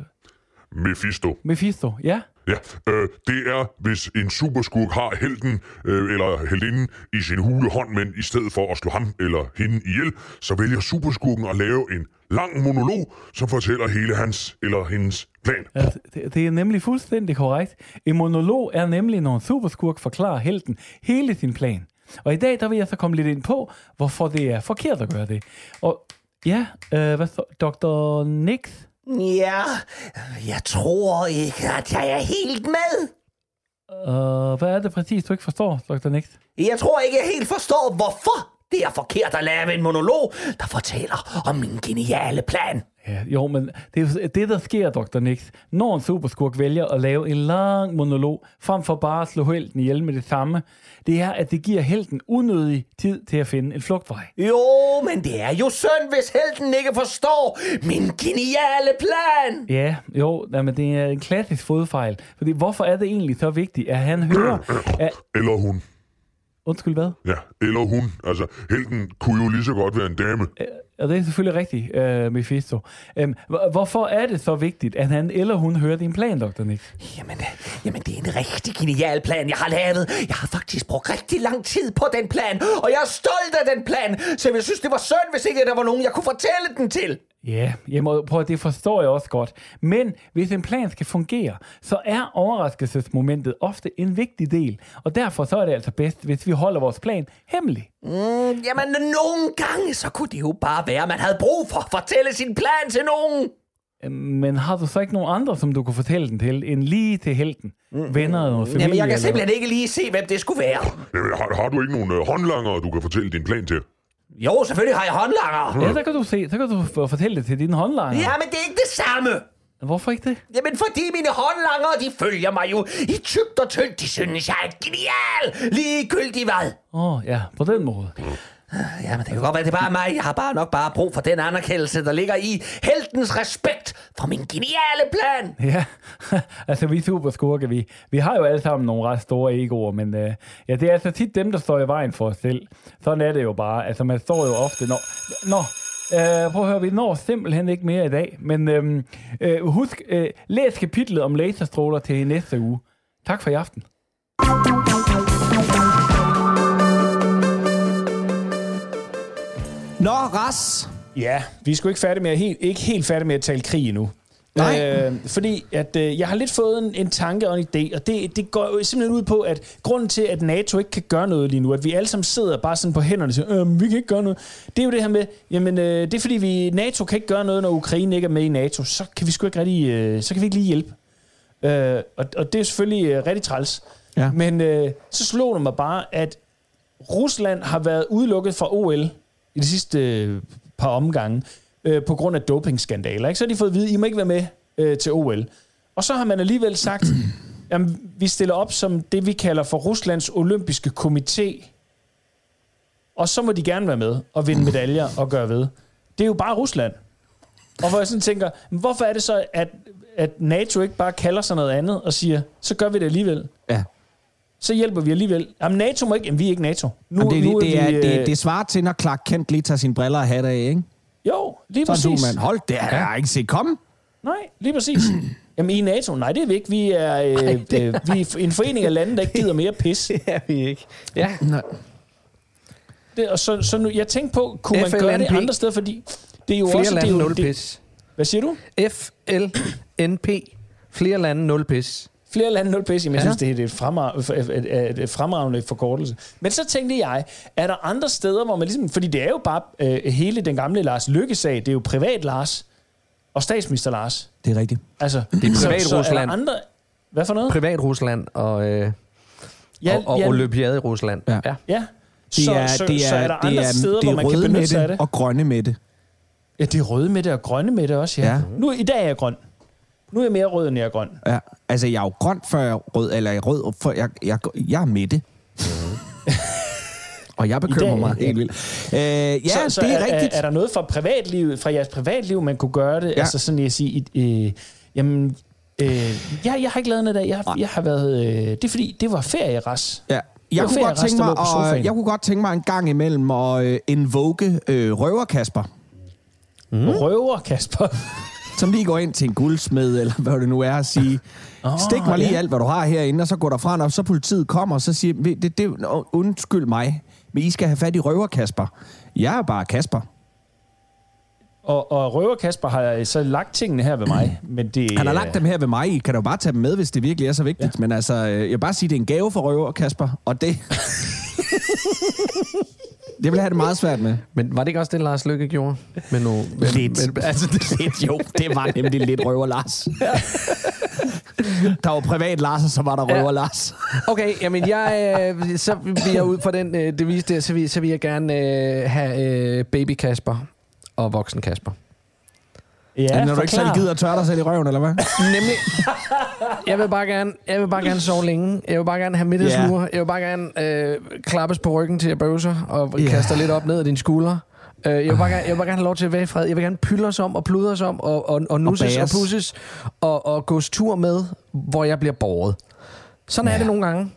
Mephisto. Mephisto, ja? Ja, øh, det er, hvis en superskurk har helten øh, eller heldinden i sin hule hånd, men i stedet for at slå ham eller hende ihjel, så vælger superskurken at lave en lang monolog, som fortæller hele hans eller hendes plan. Ja, det, det er nemlig fuldstændig korrekt. En monolog er nemlig, når en superskurk forklarer helten hele sin plan. Og i dag, der vil jeg så komme lidt ind på, hvorfor det er forkert at gøre det. Og ja, øh, hvad så? Dr. Nix? Ja, jeg tror ikke, at jeg er helt med. Øh, hvad er det præcis, du ikke forstår, Dr. Nix? Jeg tror ikke, jeg helt forstår, hvorfor det er forkert at lave en monolog, der fortæller om min geniale plan. Ja, jo, men det er det, der sker, Dr. Nix, når en superskurk vælger at lave en lang monolog, frem for bare at slå helten ihjel med det samme, det er, at det giver helten unødig tid til at finde en flugtvej. Jo, men det er jo synd, hvis helten ikke forstår min geniale plan. Ja, jo, men det er en klassisk fodfejl. Fordi hvorfor er det egentlig så vigtigt, at han hører... (clears throat) At, Eller hun. undskyld, hvad? Ja, eller hun. Altså, helten kunne jo lige så godt være en dame. Og det er selvfølgelig rigtigt, uh, Mephisto. Um, hvorfor er det så vigtigt, at han eller hun hører din plan, Dr. Nick? Jamen, øh, jamen, det er en rigtig genial plan, jeg har lavet. Jeg har faktisk brugt rigtig lang tid på den plan, og jeg er stolt af den plan, så jeg synes, det var synd, hvis ikke der var nogen, jeg kunne fortælle den til. Ja, jeg må, prøv, at- det forstår jeg også godt. Men hvis en plan skal fungere, så er overraskelsesmomentet ofte en vigtig del. Og derfor så er det altså bedst, hvis vi holder vores plan hemmelig. Mm, jamen, nogle gange, så kunne det jo bare være, at man havde brug for at fortælle sin plan til nogen. Øh, Men har du så ikke nogen andre, som du kunne fortælle den til, end lige til helten? Venner og familie? Jamen, jeg kan eller- simpelthen ikke lige se, hvem det skulle være. Jamen, har, har du ikke nogen øh, håndlanger, du kan fortælle din plan til? Jo, selvfølgelig har jeg håndlanger. Ja, så kan du se, så kan du fortælle det til dine håndlanger. Ja, men det er ikke det samme. Hvorfor ikke det? Jamen, fordi mine håndlanger, de følger mig jo i tygt og tyndt. De synes, jeg er genial. Ligegyldigt hvad. Åh, oh, ja, på den måde. Ja, men det kan godt være, det er bare mig. Jeg har bare nok bare brug for den anerkendelse, der ligger i heltens respekt for min geniale plan. Ja, (laughs) altså vi superskurke, vi, vi har jo alle sammen nogle ret store egoer, men øh, ja, det er altså tit dem, der står i vejen for os selv. Sådan er det jo bare. Altså man står jo ofte, når... Nå, Uh, prøv at høre, vi når simpelthen ikke mere i dag, men øhm, øh, uh, husk, øh, læs kapitlet om laserstråler til næste uge. Tak for i aften. Nå, Ras. Ja, vi er sgu ikke, færdige med at, helt, ikke helt færdige med at tale krig endnu. Nej. Øh, fordi at, øh, jeg har lidt fået en, en tanke og en idé, og det, det går jo simpelthen ud på, at grunden til, at NATO ikke kan gøre noget lige nu, at vi alle sammen sidder bare sådan på hænderne og siger, øh, vi kan ikke gøre noget, det er jo det her med, jamen øh, det er fordi, vi, NATO kan ikke gøre noget, når Ukraine ikke er med i NATO, så kan vi sgu ikke rigtig, øh, så kan vi ikke lige hjælpe. Øh, og, og det er selvfølgelig øh, rigtig træls. Ja. Men øh, så slog det mig bare, at Rusland har været udelukket fra OL i de sidste øh, par omgange øh, på grund af dopingskandaler. Ikke? Så har de fået at vide, at I må ikke være med øh, til OL. Og så har man alligevel sagt, (clears throat) jamen, vi stiller op som det, vi kalder for Ruslands olympiske komité. Og så må de gerne være med og vinde medaljer og gøre ved. Det er jo bare Rusland. Og hvor jeg sådan tænker, hvorfor er det så, at, at NATO ikke bare kalder sig noget andet og siger, så gør vi det alligevel? Ja. Så hjælper vi alligevel. Jamen NATO må ikke, jamen vi er ikke NATO. Nu, Jamen, det, nu det, det, er, vi, det, øh, det svarer til, når Clark Kent lige tager sine briller og hatter af, ikke? Jo, lige Sådan præcis. du, mand. Hold, det har jeg ikke set komme. Nej, lige præcis. (clears throat) Jamen i NATO, nej det er vi ikke. Vi er, øh, Nej, det øh, vi er en forening af lande, der ikke gider mere pis. (laughs) Det er vi ikke. Ja. Nej. Det, og så, så nu, jeg tænkte på, kunne man gøre det FLNP. andre steder, fordi det er jo Flere også... det er lande, jo, nul det, pis. Hvad siger du? FLNP. Flere lande, nul pis. Flere lande, nul pis. Jamen, jeg Ja. synes, det er et, fremra- et, fremragende forkortelse. Men så tænkte jeg, er der andre steder, hvor man ligesom... Fordi det er jo bare øh, hele den gamle Lars Lykke-sag. Det er jo privat Lars og statsminister Lars. Det er rigtigt. Altså, Det er så- privat så er der Rusland. andre... Hvad for noget? Privat Rusland og, øh, Ja, og, og ja. olympiade i Rusland. Ja. ja. Ja. Det så, er, så, det er, så er der det andre er, steder, det hvor er man kan røde benytte med sig af det det. og grønne med det. Ja, det er røde med det og grønne med det også, ja. Ja. ja. Nu, I dag er jeg grøn. Nu er jeg mere rød, end jeg er grøn. Ja. Altså, jeg er jo grøn, før jeg er rød, eller jeg er rød, for jeg, jeg, jeg er med det. (laughs) og jeg bekymrer dag, mig helt vildt. Øh, ja, så, så det er, er, rigtigt. Er, er der noget fra privatlivet, fra jeres privatliv, man kunne gøre det? Ja. Altså sådan, jeg siger, øh, jamen, øh, jeg, jeg har ikke lavet noget der. Jeg, har- jeg har været, øh, det er fordi, det var ferie, Ras. Ja. Jeg kunne, godt tænke mig, sofaen. jeg kunne godt tænke mig en gang imellem at øh, invoke øh, røver Kasper, Mm. Røver, Kasper. Som lige går ind til en guldsmed, eller hvad det nu er at sige. (laughs) Åh, Stik mig lige ja. alt, hvad du har herinde, og så går der fra, og så politiet kommer, og så siger, "Ved- det, det, undskyld mig, men I skal have fat i røver Kasper. Jeg er bare Kasper. Og, og Røver Kasper har så lagt tingene her ved mig. (clears throat) Men det, Han har lagt dem her ved mig. I kan jo bare tage dem med, hvis det virkelig er så vigtigt. Ja. Men altså, øh, jeg vil bare sige, det er en gave for røver, Kasper. Og det... (laughs) det vil jeg have det meget svært med. Men var det ikke også det, Lars Lykke gjorde? Med med, Lidt. Med, altså, det, Lidt, jo. Det var nemlig lidt røver Lars. der var privat Lars, og så var der røver Ja. Lars. Okay, jamen jeg, øh, så vil jeg ud fra den øh, devise der, så vil, så vil jeg gerne øh, have øh, baby Kasper og voksen Kasper. Ja, Når du ikke selv gider at tørre dig selv i røven, eller hvad? Nemlig, jeg vil bare gerne, jeg vil bare gerne sove længe. Jeg vil bare gerne have middagslure. Jeg vil bare gerne øh, klappes på ryggen til at bøvser og Ja. kaste dig lidt op ned af dine skuldre. Øh, jeg, vil bare gerne, jeg vil bare gerne have lov til at være i fred. Jeg vil gerne pylde os om og pludre os om og, og, og nusses og, og pusses og, og gås tur med, hvor jeg bliver båret. Sådan ja. er det nogle gange.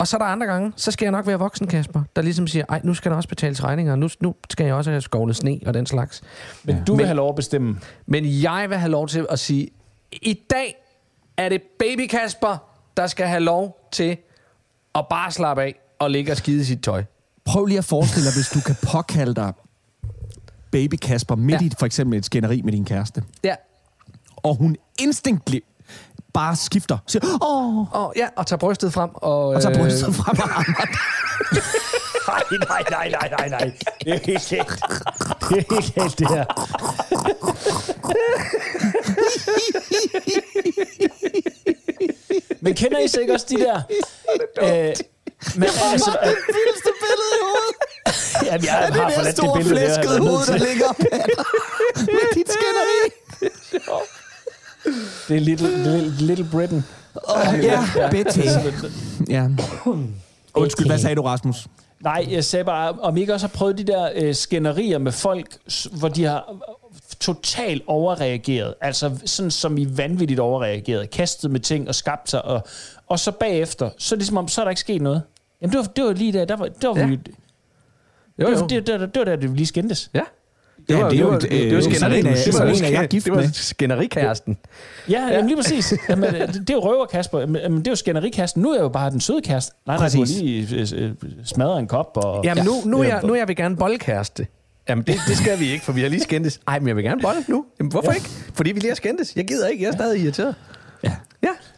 Og så er der andre gange, så skal jeg nok være voksen, Kasper, der ligesom siger, ej, nu skal der også betales regninger, nu, nu skal jeg også have skovlet sne og den slags. Men du vil Men- have lov at bestemme. Men jeg vil have lov til at sige, i dag er det baby Kasper, der skal have lov til at bare slappe af og ligge og skide sit tøj. Prøv lige at forestille dig, hvis du kan påkalde dig baby Kasper midt Ja. ja. i for eksempel et skænderi med din kæreste. Ja. Og hun instinktligt bare skifter. Siger, åh, Og, ja, og tager brystet frem. Og, og tager øh, brystet frem og. Nej, nej, nej, nej, nej, nej. Det er helt galt. Det er helt galt, det her. Men kender I så ikke også de der... Øh, men, altså, øh, vildeste billede i hovedet. Jamen, jeg er det har der forladt det store billede, det har jeg flæskede hoved, der ligger op med dit skænderi. Det er Little, little, little Britain. Oh, ja, Betty. Ja. (coughs) Undskyld, hvad sagde du, Rasmus? Nej, jeg sagde bare, om I ikke også har prøvet de der øh, skænderier med folk, hvor de har øh, totalt overreageret. Altså sådan som i vanvittigt overreageret. Kastet med ting og skabt sig. Og, og så bagefter, så er det som om, så er der ikke sket noget. Jamen det var, det var lige der, der var, der var Ja. vi, Jo, det, var, jo. det, det, det, var der, det vi lige skændtes. Ja. Ja, det er jo et, det, det, øh, det var af- Det var, det er det var med. skænderikæresten. Ja, jamen lige præcis. Jamen, det, det er jo røver Kasper. Jamen, det er jo skænderikæresten. Nu er jeg jo bare den søde kæreste. Nej, nej, du lige øh, øh, smadret en kop. Og, Jamen, nu, nu, Ja. jeg, nu jeg vil gerne boldkæreste. Jamen, det, det skal vi ikke, for vi har lige skændtes. Ej, men jeg vil gerne bolle nu. Jamen, hvorfor Ja. ja. ikke? Fordi vi lige har skændtes. Jeg gider ikke. Jeg er stadig irriteret. Ja.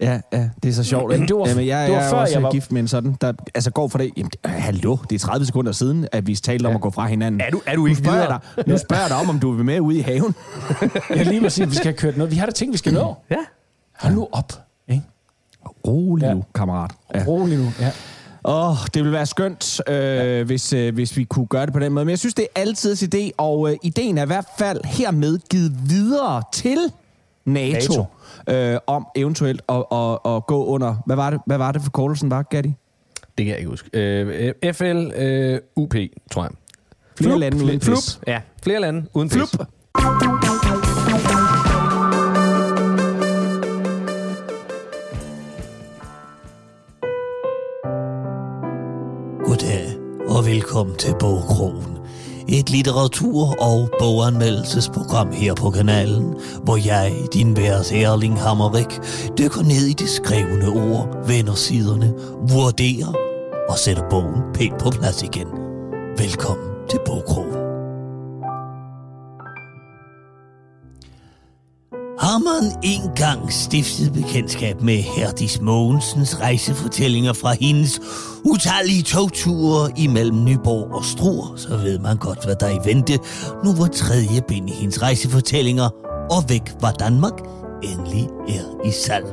Ja. Ja, ja, det er så sjovt. Men ikke? det var- Jamen, jeg, det var jeg er før, også jeg var- gift med en sådan, der altså går for det. Jamen, øh, hallo, det er 30 sekunder siden, at vi talte om at gå fra hinanden. Er du, er du nu ikke spørger, jeg videre? dig, nu spørger jeg dig om, om du vil med ud i haven. (laughs) Ja, lige præcis. Vi skal have kørt noget. Vi har da ting, vi skal nå. Ja. Hold nu op. Ikke? Rolig Ja. nu, kammerat. Ja. Rolig nu. Ja. Åh, oh, det ville være skønt, øh, hvis, øh, hvis vi kunne gøre det på den måde. Men jeg synes, det er altid idé, og øh, ideen er i hvert fald hermed givet videre til NATO, NATO. Øh, om eventuelt at, at, at gå under... Hvad var det, hvad var det for kortelsen var, Gatti? Det kan jeg ikke huske. Øh, FL øh, UP, tror jeg. Flere lande uden Flup. pis. Ja, flere lande uden pis. Flup. Goddag og velkommen til Bogkrogen. Et litteratur- og boganmeldelsesprogram her på kanalen, hvor jeg, din værs Erling Hammerik, dykker ned i de skrevne ord, vender siderne, vurderer og sætter bogen pænt på plads igen. Velkommen til Bogkrogen. Har man engang stiftet bekendtskab med Herdis Mogensens rejsefortællinger fra hendes utallige togture imellem Nyborg og Struer, så ved man godt, hvad der er i vente, nu hvor tredje bind i hendes rejsefortællinger. Og væk var Danmark endelig er i salg.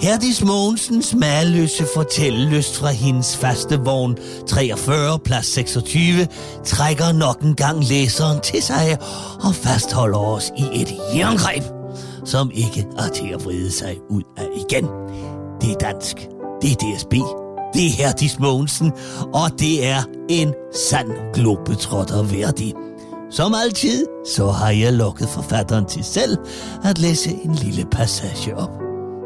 Herdis Mogensens maløse fortællelyst fra hendes faste vogn 43 plads 26 trækker nok en gang læseren til sig og fastholder os i et jerngreb, som ikke er til at vride sig ud af igen. Det er dansk, det er DSB, det er Herdis Mogensen, og det er en sand globetrotter værdig. Som altid, så har jeg lukket forfatteren til selv at læse en lille passage op.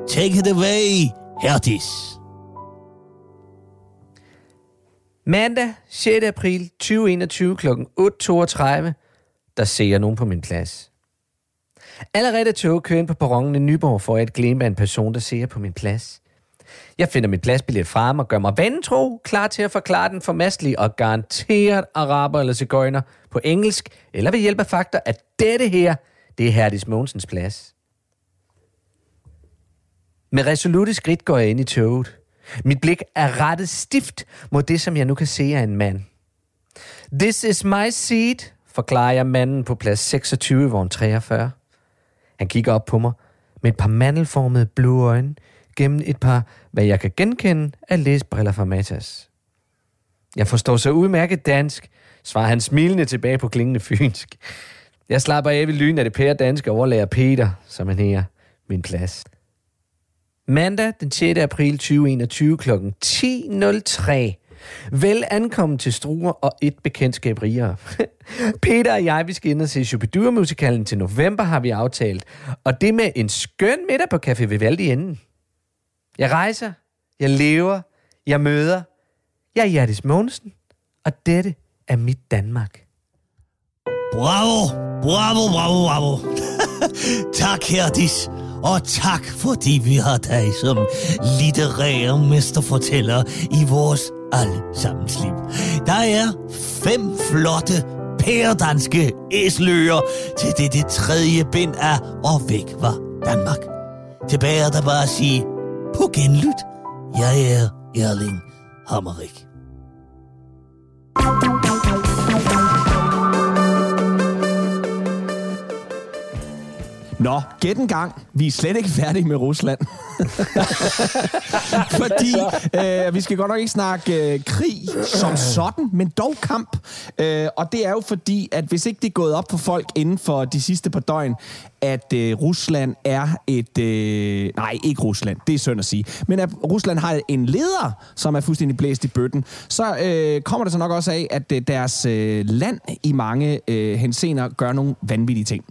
Take it away, Herdis. Mandag 6. april 2021 kl. 8.32, der ser jeg nogen på min plads. Allerede er toget kører ind på perronen i Nyborg for at glemme af en person, der ser på min plads. Jeg finder mit pladsbillet frem og gør mig vantro, klar til at forklare den formastlige og garanteret araber eller cigøjner på engelsk, eller ved hjælp af fakta, at dette her, det er Herdis Mogensens plads. Med resolute skridt går jeg ind i toget. Mit blik er rettet stift mod det, som jeg nu kan se af en mand. This is my seat, forklarer jeg manden på plads 26, vogn 43. Han kigger op på mig med et par mandelformede blå øjne gennem et par, hvad jeg kan genkende af læsbriller fra Matas. Jeg forstår så udmærket dansk, svarer han smilende tilbage på klingende fynsk. Jeg slapper af ved lyn af det pære danske overlærer Peter, som han her, min plads. Mandag den 6. april 2021 kl. 10.03. Vel ankommen til Struer og et bekendtskab rigere. (laughs) Peter og jeg, vi skal ind og se Shubidua-musikalen til november, har vi aftalt. Og det med en skøn middag på Café Vivaldi inden. Jeg rejser, jeg lever, jeg møder. Jeg er Hjertis Mogensen, og dette er mit Danmark. Bravo, bravo, bravo, bravo. (laughs) tak, Hjertis. Og tak, fordi vi har dig som litterære mesterfortæller i vores allesammens liv. Der er fem flotte pæredanske æsløer til det, det tredje bind af Og væk var Danmark. Tilbage er der bare at sige, på genlyt, jeg er Erling Hammerik. Nå, gæt en gang. Vi er slet ikke færdige med Rusland. (laughs) Fordi øh, vi skal godt nok ikke snakke øh, krig som sådan, men dog kamp. Øh, og det er jo fordi, at hvis ikke det er gået op for folk inden for de sidste par døgn, at øh, Rusland er et... Øh, nej, ikke Rusland, det er synd at sige. Men at Rusland har en leder, som er fuldstændig blæst i bøtten, så øh, kommer det så nok også af, at øh, deres øh, land i mange øh, hensener gør nogle vanvittige ting.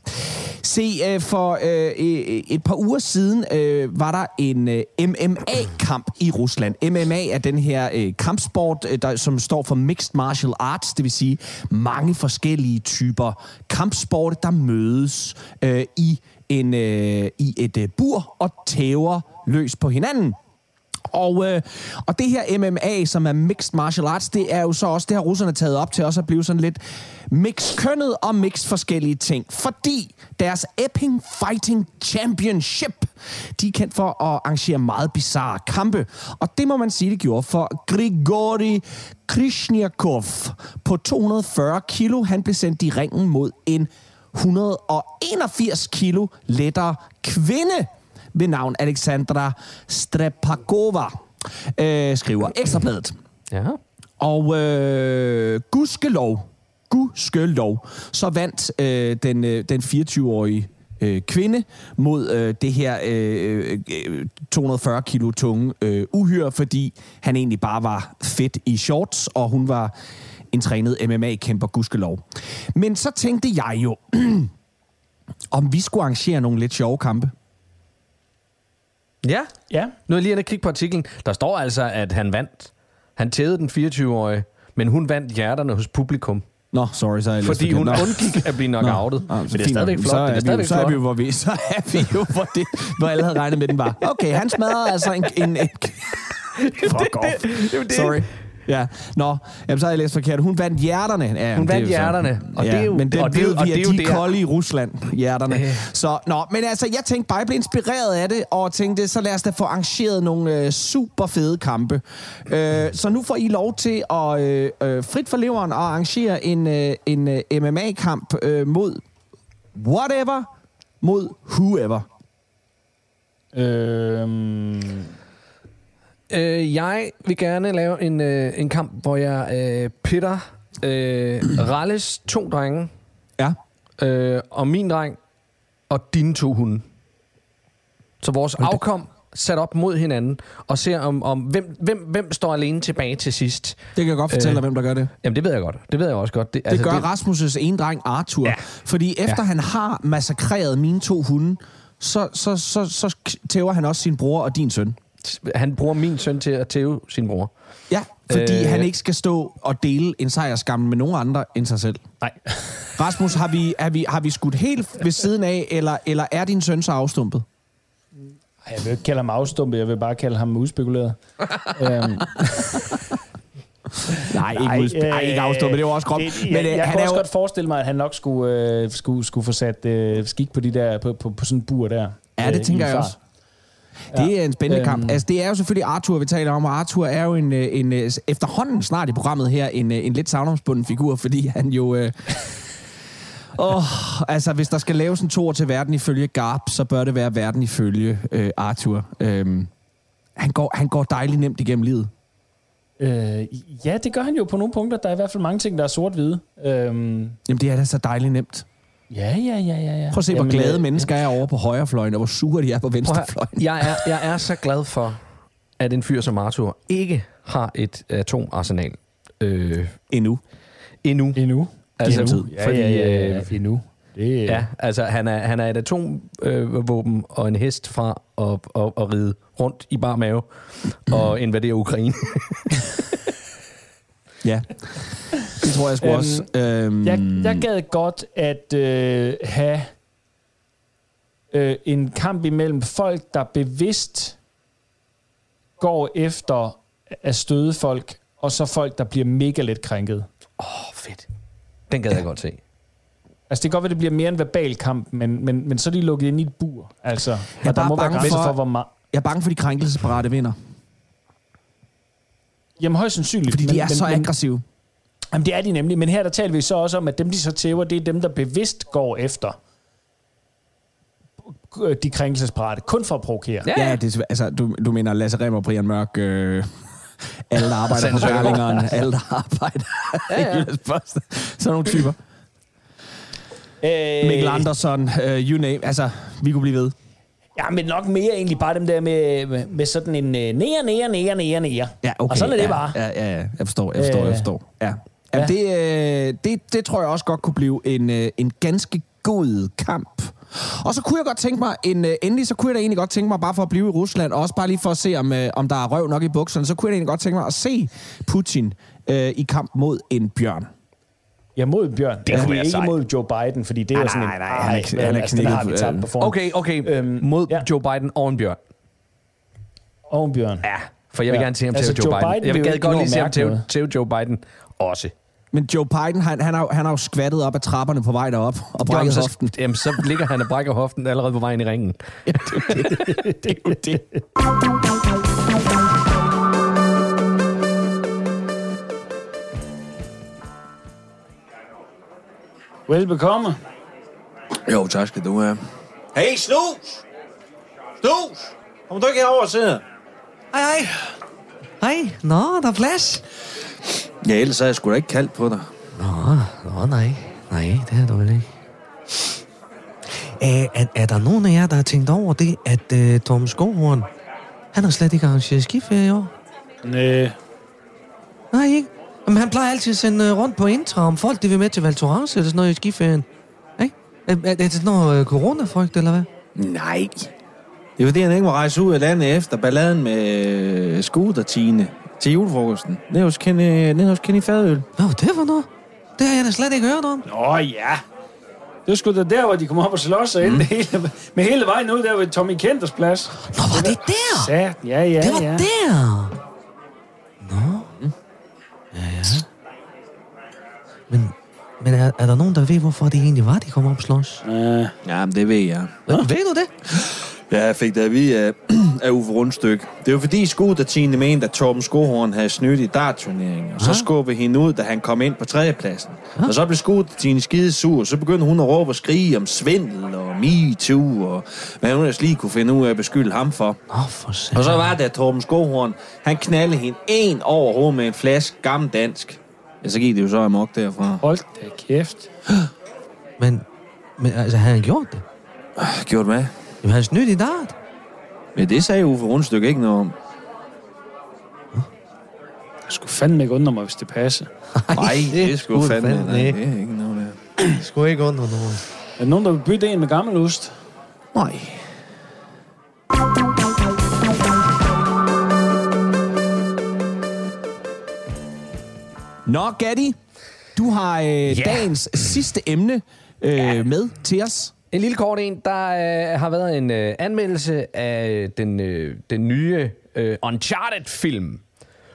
Se, øh, for øh, øh, et par uger siden øh, var der en øh, MMA-kamp i Rusland. MMA er den her øh, kampsport, øh, der, som står for Mixed Martial Arts, det vil sige mange forskellige typer kampsport, der mødes øh, i, i, en, øh, i et øh, bur og tæver løs på hinanden. Og, øh, og det her MMA, som er Mixed Martial Arts, det er jo så også, det har russerne taget op til også at blive sådan lidt mixed kønnet og mixed forskellige ting. Fordi deres Epping Fighting Championship, de er kendt for at arrangere meget bizarre kampe. Og det må man sige, det gjorde for Grigori Krishniakov på 240 kilo. Han blev sendt i ringen mod en 181 kilo lettere kvinde ved navn Alexandra Strepakova, øh, skriver Ekstrabladet. Ja. Og øh, gudskelov, gudskelov, så vandt øh, den, øh, den 24-årige øh, kvinde mod øh, det her øh, øh, 240 kilo tunge øh, uhyre, fordi han egentlig bare var fedt i shorts, og hun var en trænet MMA-kæmper, gudskelov. Men så tænkte jeg jo, (clears throat) om vi skulle arrangere nogle lidt sjove kampe. Ja. ja. Nu er jeg lige og kigge på artiklen. Der står altså, at han vandt. Han tævede den 24-årige, men hun vandt hjerterne hos publikum. Nå, sorry, så er jeg Fordi hun undgik at blive knockoutet. Nå, Men det er fint stadigvæk flot. Så Det er er, vi, stadigvæk så er vi jo, flot. hvor vi, (laughs) så er vi jo, hvor, det, hvor alle havde regnet med, den var. Okay, han smadrede altså en... en, en (laughs) Fuck off. Sorry. Ja, nå, jamen, så har jeg læst forkert. Hun vandt hjerterne. Ja, Hun vandt hjerterne, og det er jo- Men det og det er jo- ved og vi, det at de er kolde i Rusland, hjerterne. Øh. Så, nå, men altså, jeg tænkte bare, jeg blev inspireret af det, og tænkte, så lad os da få arrangeret nogle øh, super fede kampe. Øh, så nu får I lov til at øh, øh, frit for leveren og arrangere en, øh, en øh, MMA-kamp øh, mod whatever, mod whoever. Øhm... Øh, jeg vil gerne lave en, øh, en kamp, hvor jeg øh, pitter øh, Ralles to drenge. Ja. Øh, og min dreng og dine to hunde. Så vores afkom sat op mod hinanden, og ser om, om hvem, hvem, hvem står alene tilbage til sidst. Det kan jeg godt fortælle dig, hvem der gør det. Jamen, det ved jeg godt. Det ved jeg også godt. Det altså, gør det... Rasmus' ene dreng, Arthur. Ja. Fordi efter ja. han har massakreret mine to hunde, så, så, så, så tæver han også sin bror og din søn. Han bruger min søn til at tæve sin bror. Ja, fordi øh... Øh. han ikke skal stå og dele en sejrsskam med nogen andre end sig selv. Nej. (laughs) Rasmus, har vi, har, vi, har vi skudt helt ved siden af, eller, eller er din søn så afstumpet? Jeg vil ikke kalde ham afstumpet, jeg vil bare kalde ham udspekuleret. (laughs) øhm, Nej, ikke, udsp- Ej, ikke afstumpet, det var også groft. Det, Men jeg, øh, jeg han kan er også jo... godt forestille mig, at han nok skulle, øh, skulle, skulle få sat øh, skik på, de der, på, på, på sådan en bur der. Ja, det øh, tænker jeg fart. også. Det er en spændende Øhm. kamp. Altså, det er jo selvfølgelig Arthur, vi taler om, og Arthur er jo en, øh, en øh, efterhånden snart i programmet her, en, øh, en lidt savnomsbunden figur, fordi han jo... Øh, (laughs) Åh, altså hvis der skal laves en tor til verden ifølge Garp, så bør det være verden ifølge øh, Arthur. Øhm, han, går, han går dejligt nemt igennem livet. Øh, ja, det gør han jo på nogle punkter. Der er i hvert fald mange ting, der er sort-hvide. Øhm, Jamen det er da så dejligt nemt. Ja, ja, ja, ja, ja. Prøv at se, hvor Jamen, glade øh, mennesker er over på højrefløjen, og hvor sure de er på venstrefløjen. jeg, er, jeg er så glad for, at en fyr som Arthur ikke har et atomarsenal. Øh, endnu. Endnu. Endnu. Altså, Endnu. Ja, fordi, ja, ja, ja, øh, endnu. Det, Ja, altså han er, han er et atomvåben øh, og en hest fra at, at, at ride rundt i bar mave og invadere Ukraine. (laughs) Ja, det tror jeg sgu Øhm, også. Øhm, Jeg, jeg gad godt at øh, have øh, en kamp imellem folk, der bevidst går efter at støde folk, og så folk, der bliver mega let krænket. Åh, oh, fedt. Den gad jeg godt se. Altså, det kan godt være, det bliver mere en verbal kamp, men, men, men så er de lukket ind i et bur. Altså, Jeg er og der må være grænser for- for, hvor meget... Jeg er bange for, de krænkelsesparate vinder. Jamen højst sandsynligt. Fordi de men- er men- så men- aggressive. Jamen det er de nemlig, men her der taler vi så også om, at dem de så tæver, det er dem, der bevidst går efter øh, de krænkelsesparate, kun for at provokere. Ja, ja det, er- altså, du, du mener Lasse Remmer og Brian Mørk, øh, (laughs) alle der arbejder på. Berlingeren, alle der arbejder Ja, ja. Sådan nogle typer. Øh, Mikkel Andersson, uh, you name, altså, vi kunne blive ved. Ja, men nok mere egentlig bare dem der med, med, med sådan en øh, nære, nære, nære, nære, nære. Ja, okay. Og sådan er det ja, bare. Ja, ja, ja, jeg forstår, jeg forstår, Øh, jeg forstår. Ja. Ja. ja. Det, øh, det, det tror jeg også godt kunne blive en, øh, en ganske god kamp. Og så kunne jeg godt tænke mig, en, øh, endelig så kunne jeg da egentlig godt tænke mig, bare for at blive i Rusland, og også bare lige for at se, om, øh, om der er røv nok i bukserne, så kunne jeg da egentlig godt tænke mig at se Putin øh, i kamp mod en bjørn. Ja, mod Bjørn. Det kunne er være ikke sejt. mod Joe Biden, fordi det er Nej, jo sådan nej, en... nej, han er han er altså, den har vi knækket, tabt på forhånd. Okay, okay. Øhm, Mod ja. Joe Biden og en bjørn. Og en bjørn. Ja, for jeg vil Ja. gerne se ham Altså, til Joe, Joe Biden. Biden Jeg vil gad ikke godt lige at se ham til, til Joe Biden også. Men Joe Biden, han, han, har, jo- han har jo skvattet op ad trapperne på vej derop og brækket Jamen, så, hoften. Jamen, så ligger han og brækker hoften allerede på vejen i ringen. (laughs) det er jo det. Velbekomme. Jo, tak skal du have. Hey, snus! Snus! Kom du ikke herover og sidde? Hej, hej. Hej, nå, der er plads. Ja, ellers havde jeg sgu da ikke kaldt på dig. Nå, nå, nej. Nej, det er du vel ikke. Er, er, er der nogen af jer, der har tænkt over det, at uh, Tom Skovhorn, han har slet ikke arrangeret skiferie i år? Næh. Nej, ikke? Plejer altid at sende uh, rundt på intra, om folk de vil med til Val Thorens eller sådan noget i skiferien. Ikke? Er, er, er det sådan noget uh, coronafrygt, eller hvad? Nej. Det er fordi, han ikke må rejse ud af landet efter balladen med øh, skutertine til julefrokosten. Nede hos Kenny, nede hos Kenny Fadøl. Hvad var det for noget? Det har jeg da slet ikke hørt om. Nå ja. Det er sgu da der, hvor de kommer op og slås og mm. hele, med hele vejen ud der ved Tommy Kenters plads. Nå, var det der? Sat. Ja, ja, det var ja. der. Nå. Ja, ja. Men, men er, er der nogen, der ved, hvorfor det egentlig var, de kom op og slås? Uh. Ja, men det ved jeg. Ved, ved du det? Ja, jeg fik det at vide af, (clears throat) af Uffe Rundstyk. Det var fordi skutertine mente, at Torben Skohorn havde snydt i dartturneringen, og så skubbede hende ud, da han kom ind på tredjepladsen. Og så blev skutertine skide sur, så begyndte hun at råbe og skrige om svindel og MeToo, og hvad hun ellers lige kunne finde ud af at beskylde ham for. Åh, oh, for Og så var det, at Torben Skohorn, han knaldede hende en over hovedet med en flaske gammel dansk. Ja, så gik det jo så amok derfra. Hold da kæft. Men, men altså, har han gjort det? Gjort hvad? Jamen, han snydt i dart. Men det sagde Uffe Rundstyk ikke noget om. Jeg skulle fandme ikke undre mig, hvis det passer. (laughs) Nej, det er sgu skulle fandme. fandme nej, ikke. Det er ikke noget der. (clears throat) Det skulle ikke under nogen. Er der nogen, der vil bytte en med gammel ost? Nej. Nå, Gatti, du har øh, yeah. dagens sidste emne øh, yeah. med til os. En lille kort en. Der øh, har været en øh, anmeldelse af den, øh, den nye øh, Uncharted-film.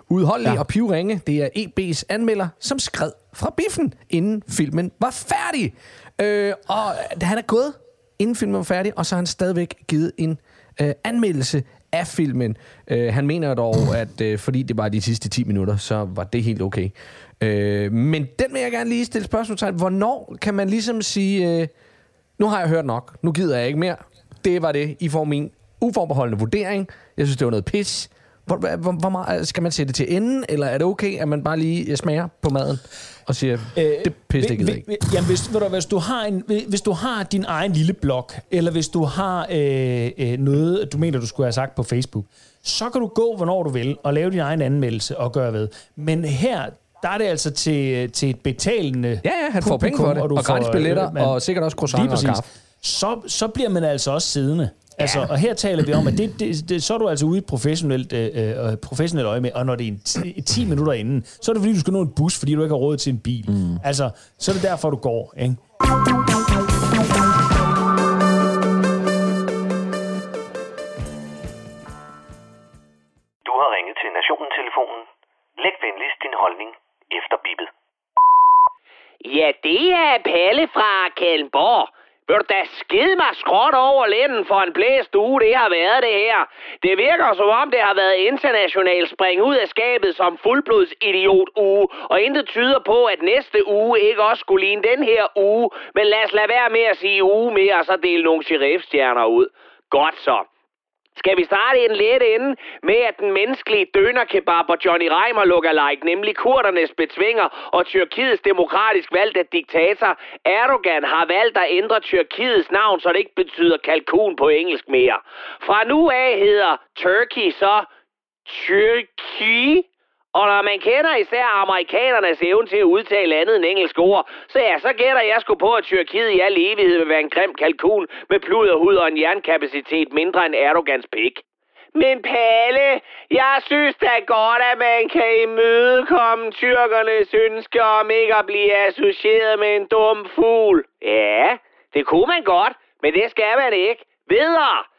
Udholdelig ja. Og pivringe. Det er EB's anmelder, som skred fra biffen, inden filmen var færdig. Øh, og han er gået, inden filmen var færdig, og så har han stadigvæk givet en øh, anmeldelse af filmen. Øh, han mener dog, at øh, fordi det var de sidste 10 minutter, så var det helt okay. Øh, men den vil jeg gerne lige stille spørgsmål til. Hvornår kan man ligesom sige... Øh, nu har jeg hørt nok. Nu gider jeg ikke mere. Det var det. I får min uforbeholdende vurdering. Jeg synes, det var noget pis. Hvor, hvor, hvor meget, skal man sætte det til enden, eller er det okay, at man bare lige øh, smager på maden og siger, øh, det pis, det gider jeg ikke? Jamen, hvis, ved du, hvis, du har en, hvis du har din egen lille blog, eller hvis du har øh, øh, noget, du mener, du skulle have sagt på Facebook, så kan du gå, hvornår du vil, og lave din egen anmeldelse og gøre ved. Men her, der er det altså til, til et betalende Ja, ja, han får penge for det, og gratis billetter, og sikkert også croissanter og kaffe. Så, så bliver man altså også siddende. Altså, og her taler vi om, at det, det, det, så er du altså ude i et professionelt, øh, øh, professionelt øje med, og når det er en ti, 10 minutter inden, så er det fordi, du skal nå en bus, fordi du ikke har råd til en bil. Mm. Altså, så er det derfor, du går. Ikke? Du har ringet til Nationen-telefonen. Læg venligst din holdning efter bippet. Ja, det er Palle fra Kalmborg. Vil du da skide mig skråt over lænden for en blæst uge, det har været det her. Det virker som om, det har været internationalt spring ud af skabet som fuldblods idiot uge, og intet tyder på, at næste uge ikke også skulle ligne den her uge. Men lad os lade være med at sige uge mere, og så dele nogle sheriffstjerner ud. Godt så. Skal vi starte i den lette ende med, at den menneskelige dønerkebab og Johnny Reimer lukker like, nemlig kurdernes betvinger og Tyrkiets demokratisk valgte diktator Erdogan, har valgt at ændre Tyrkiets navn, så det ikke betyder kalkun på engelsk mere. Fra nu af hedder Turkey så Tyrki, og når man kender især amerikanernes evne til at udtale andet end engelsk ord, så ja, så gætter jeg sgu på, at Tyrkiet i al evighed vil være en grim kalkun med pluderhud og en jernkapacitet mindre end Erdogans pik. Men Palle, jeg synes da godt, at man kan imødekomme tyrkernes ønske om ikke at blive associeret med en dum fugl. Ja, det kunne man godt, men det skal man ikke. Videre!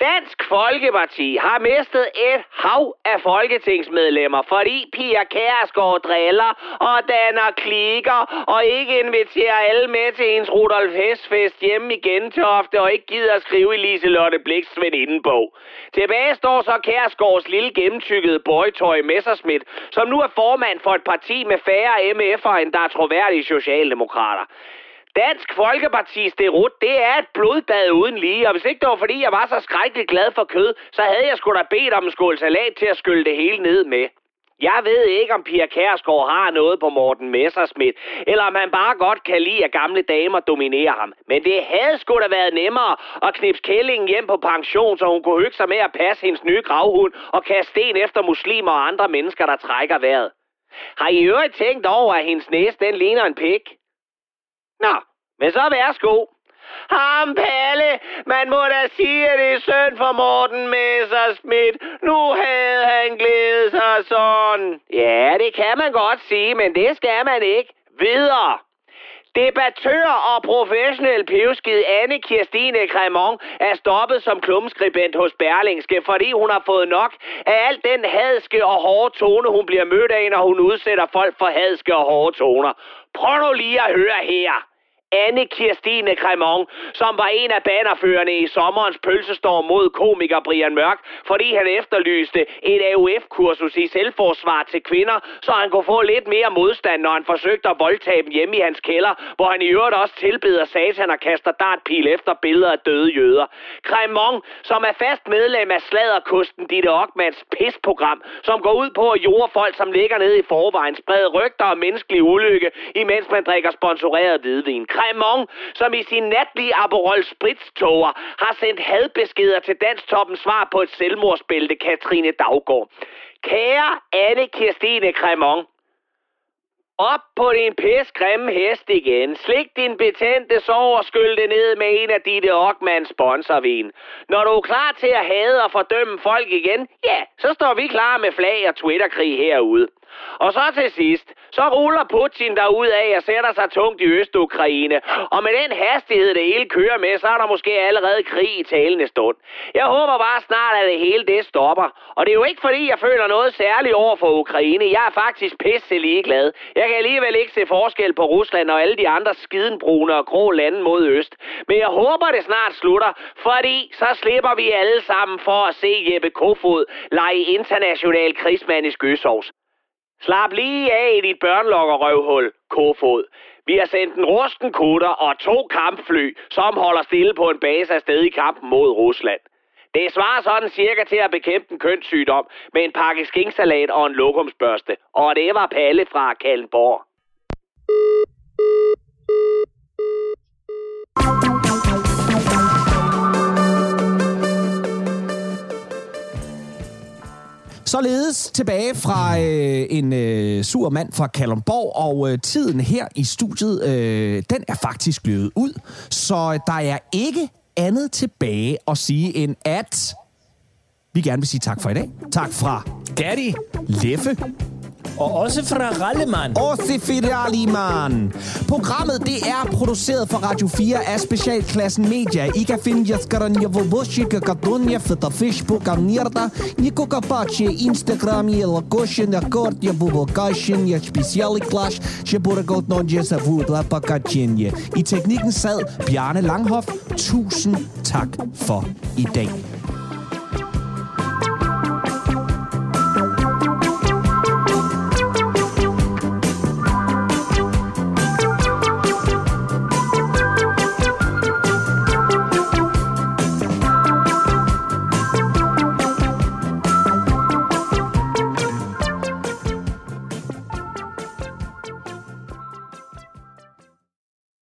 Dansk Folkeparti har mistet et hav af folketingsmedlemmer, fordi Pia Kærsgaard driller og danner klikker og ikke inviterer alle med til ens Rudolf Hestfest hjemme i Gentofte og ikke gider at skrive i Liselotte Blikks venindebog. Tilbage står så Kærsgaards lille gennemtykkede boytøj Messerschmidt, som nu er formand for et parti med færre MF'er end der er troværdige socialdemokrater. Dansk Folkepartis derut, det er et blodbad uden lige, og hvis ikke det var fordi, jeg var så skrækkeligt glad for kød, så havde jeg sgu da bedt om en skål salat til at skylle det hele ned med. Jeg ved ikke, om Pia Kærsgaard har noget på Morten Messerschmidt, eller om han bare godt kan lide, at gamle damer dominerer ham. Men det havde sgu da været nemmere at knipse kællingen hjem på pension, så hun kunne hygge sig med at passe hendes nye gravhund og kaste sten efter muslimer og andre mennesker, der trækker vejret. Har I øvrigt tænkt over, at hendes næse den ligner en pik? Nå, men så værsgo. Ham, Palle, man må da sige, at det er synd for Morten Messerschmidt. Nu havde han glædet sig sådan. Ja, det kan man godt sige, men det skal man ikke. Videre. Debattør og professionel pivskid Anne Kirstine Cremon er stoppet som klumskribent hos Berlingske, fordi hun har fået nok af alt den hadske og hårde tone, hun bliver mødt af, når hun udsætter folk for hadske og hårde toner. Prøv nu lige at høre her. Anne Kirstine Cremon, som var en af bannerførende i sommerens pølsestorm mod komiker Brian Mørk, fordi han efterlyste et AUF-kursus i selvforsvar til kvinder, så han kunne få lidt mere modstand, når han forsøgte at voldtage dem hjemme i hans kælder, hvor han i øvrigt også tilbeder satan og kaster dartpil efter billeder af døde jøder. Cremon, som er fast medlem af Sladerkosten Ditte Ockmans pisprogram, som går ud på at jorde folk, som ligger nede i forvejen, sprede rygter om menneskelig ulykke, imens man drikker sponsoreret hvidvin. Cremon, som i sin natlige Aperol Spritz-toger har sendt hadbeskeder til Danstoppens svar på et selvmordsbælte, Katrine Daggaard. Kære Anne Kirstine Cremon, op på din pis grimme hest igen. Slik din betændte sår og skyld det ned med en af dine Ockmans sponsorvin. Når du er klar til at hade og fordømme folk igen, ja, så står vi klar med flag og Twitterkrig herude. Og så til sidst, så ruller Putin der ud af og sætter sig tungt i Øst-Ukraine. Og med den hastighed, det hele kører med, så er der måske allerede krig i talende stund. Jeg håber bare snart, at det hele det stopper. Og det er jo ikke fordi, jeg føler noget særligt over for Ukraine. Jeg er faktisk pisse ligeglad. Jeg kan alligevel ikke se forskel på Rusland og alle de andre skidenbrune og grå lande mod øst. Men jeg håber, det snart slutter, fordi så slipper vi alle sammen for at se Jeppe Kofod lege international krigsmand i skøsovs. Slap lige af i dit børnelokkerrøvhul, Kofod. Vi har sendt en rusten kutter og to kampfly, som holder stille på en base afsted i kampen mod Rusland. Det svarer sådan cirka til at bekæmpe en kønssygdom med en pakke skinksalat og en lokumsbørste. Og det var Palle fra Kallenborg. Således tilbage fra øh, en øh, sur mand fra Kalundborg, og øh, tiden her i studiet, øh, den er faktisk løbet ud. Så der er ikke andet tilbage at sige end at vi gerne vil sige tak for i dag. Tak fra Daddy, Leffe, og også fra Rallemann. Også Federaliman. Programmet det er produceret for Radio 4 af Specialklassen Media. I kan finde Jaskaranja Vovoshika Kadonia Feta Facebook Amnirda Niko Kapache Instagram Jela Koshin Akord Я Bubokashin Я Clash Jeg burde godt nå Jessa Vudla Pakachenje I teknikken sad Bjarne Langhoff. Tusind tak for i dag.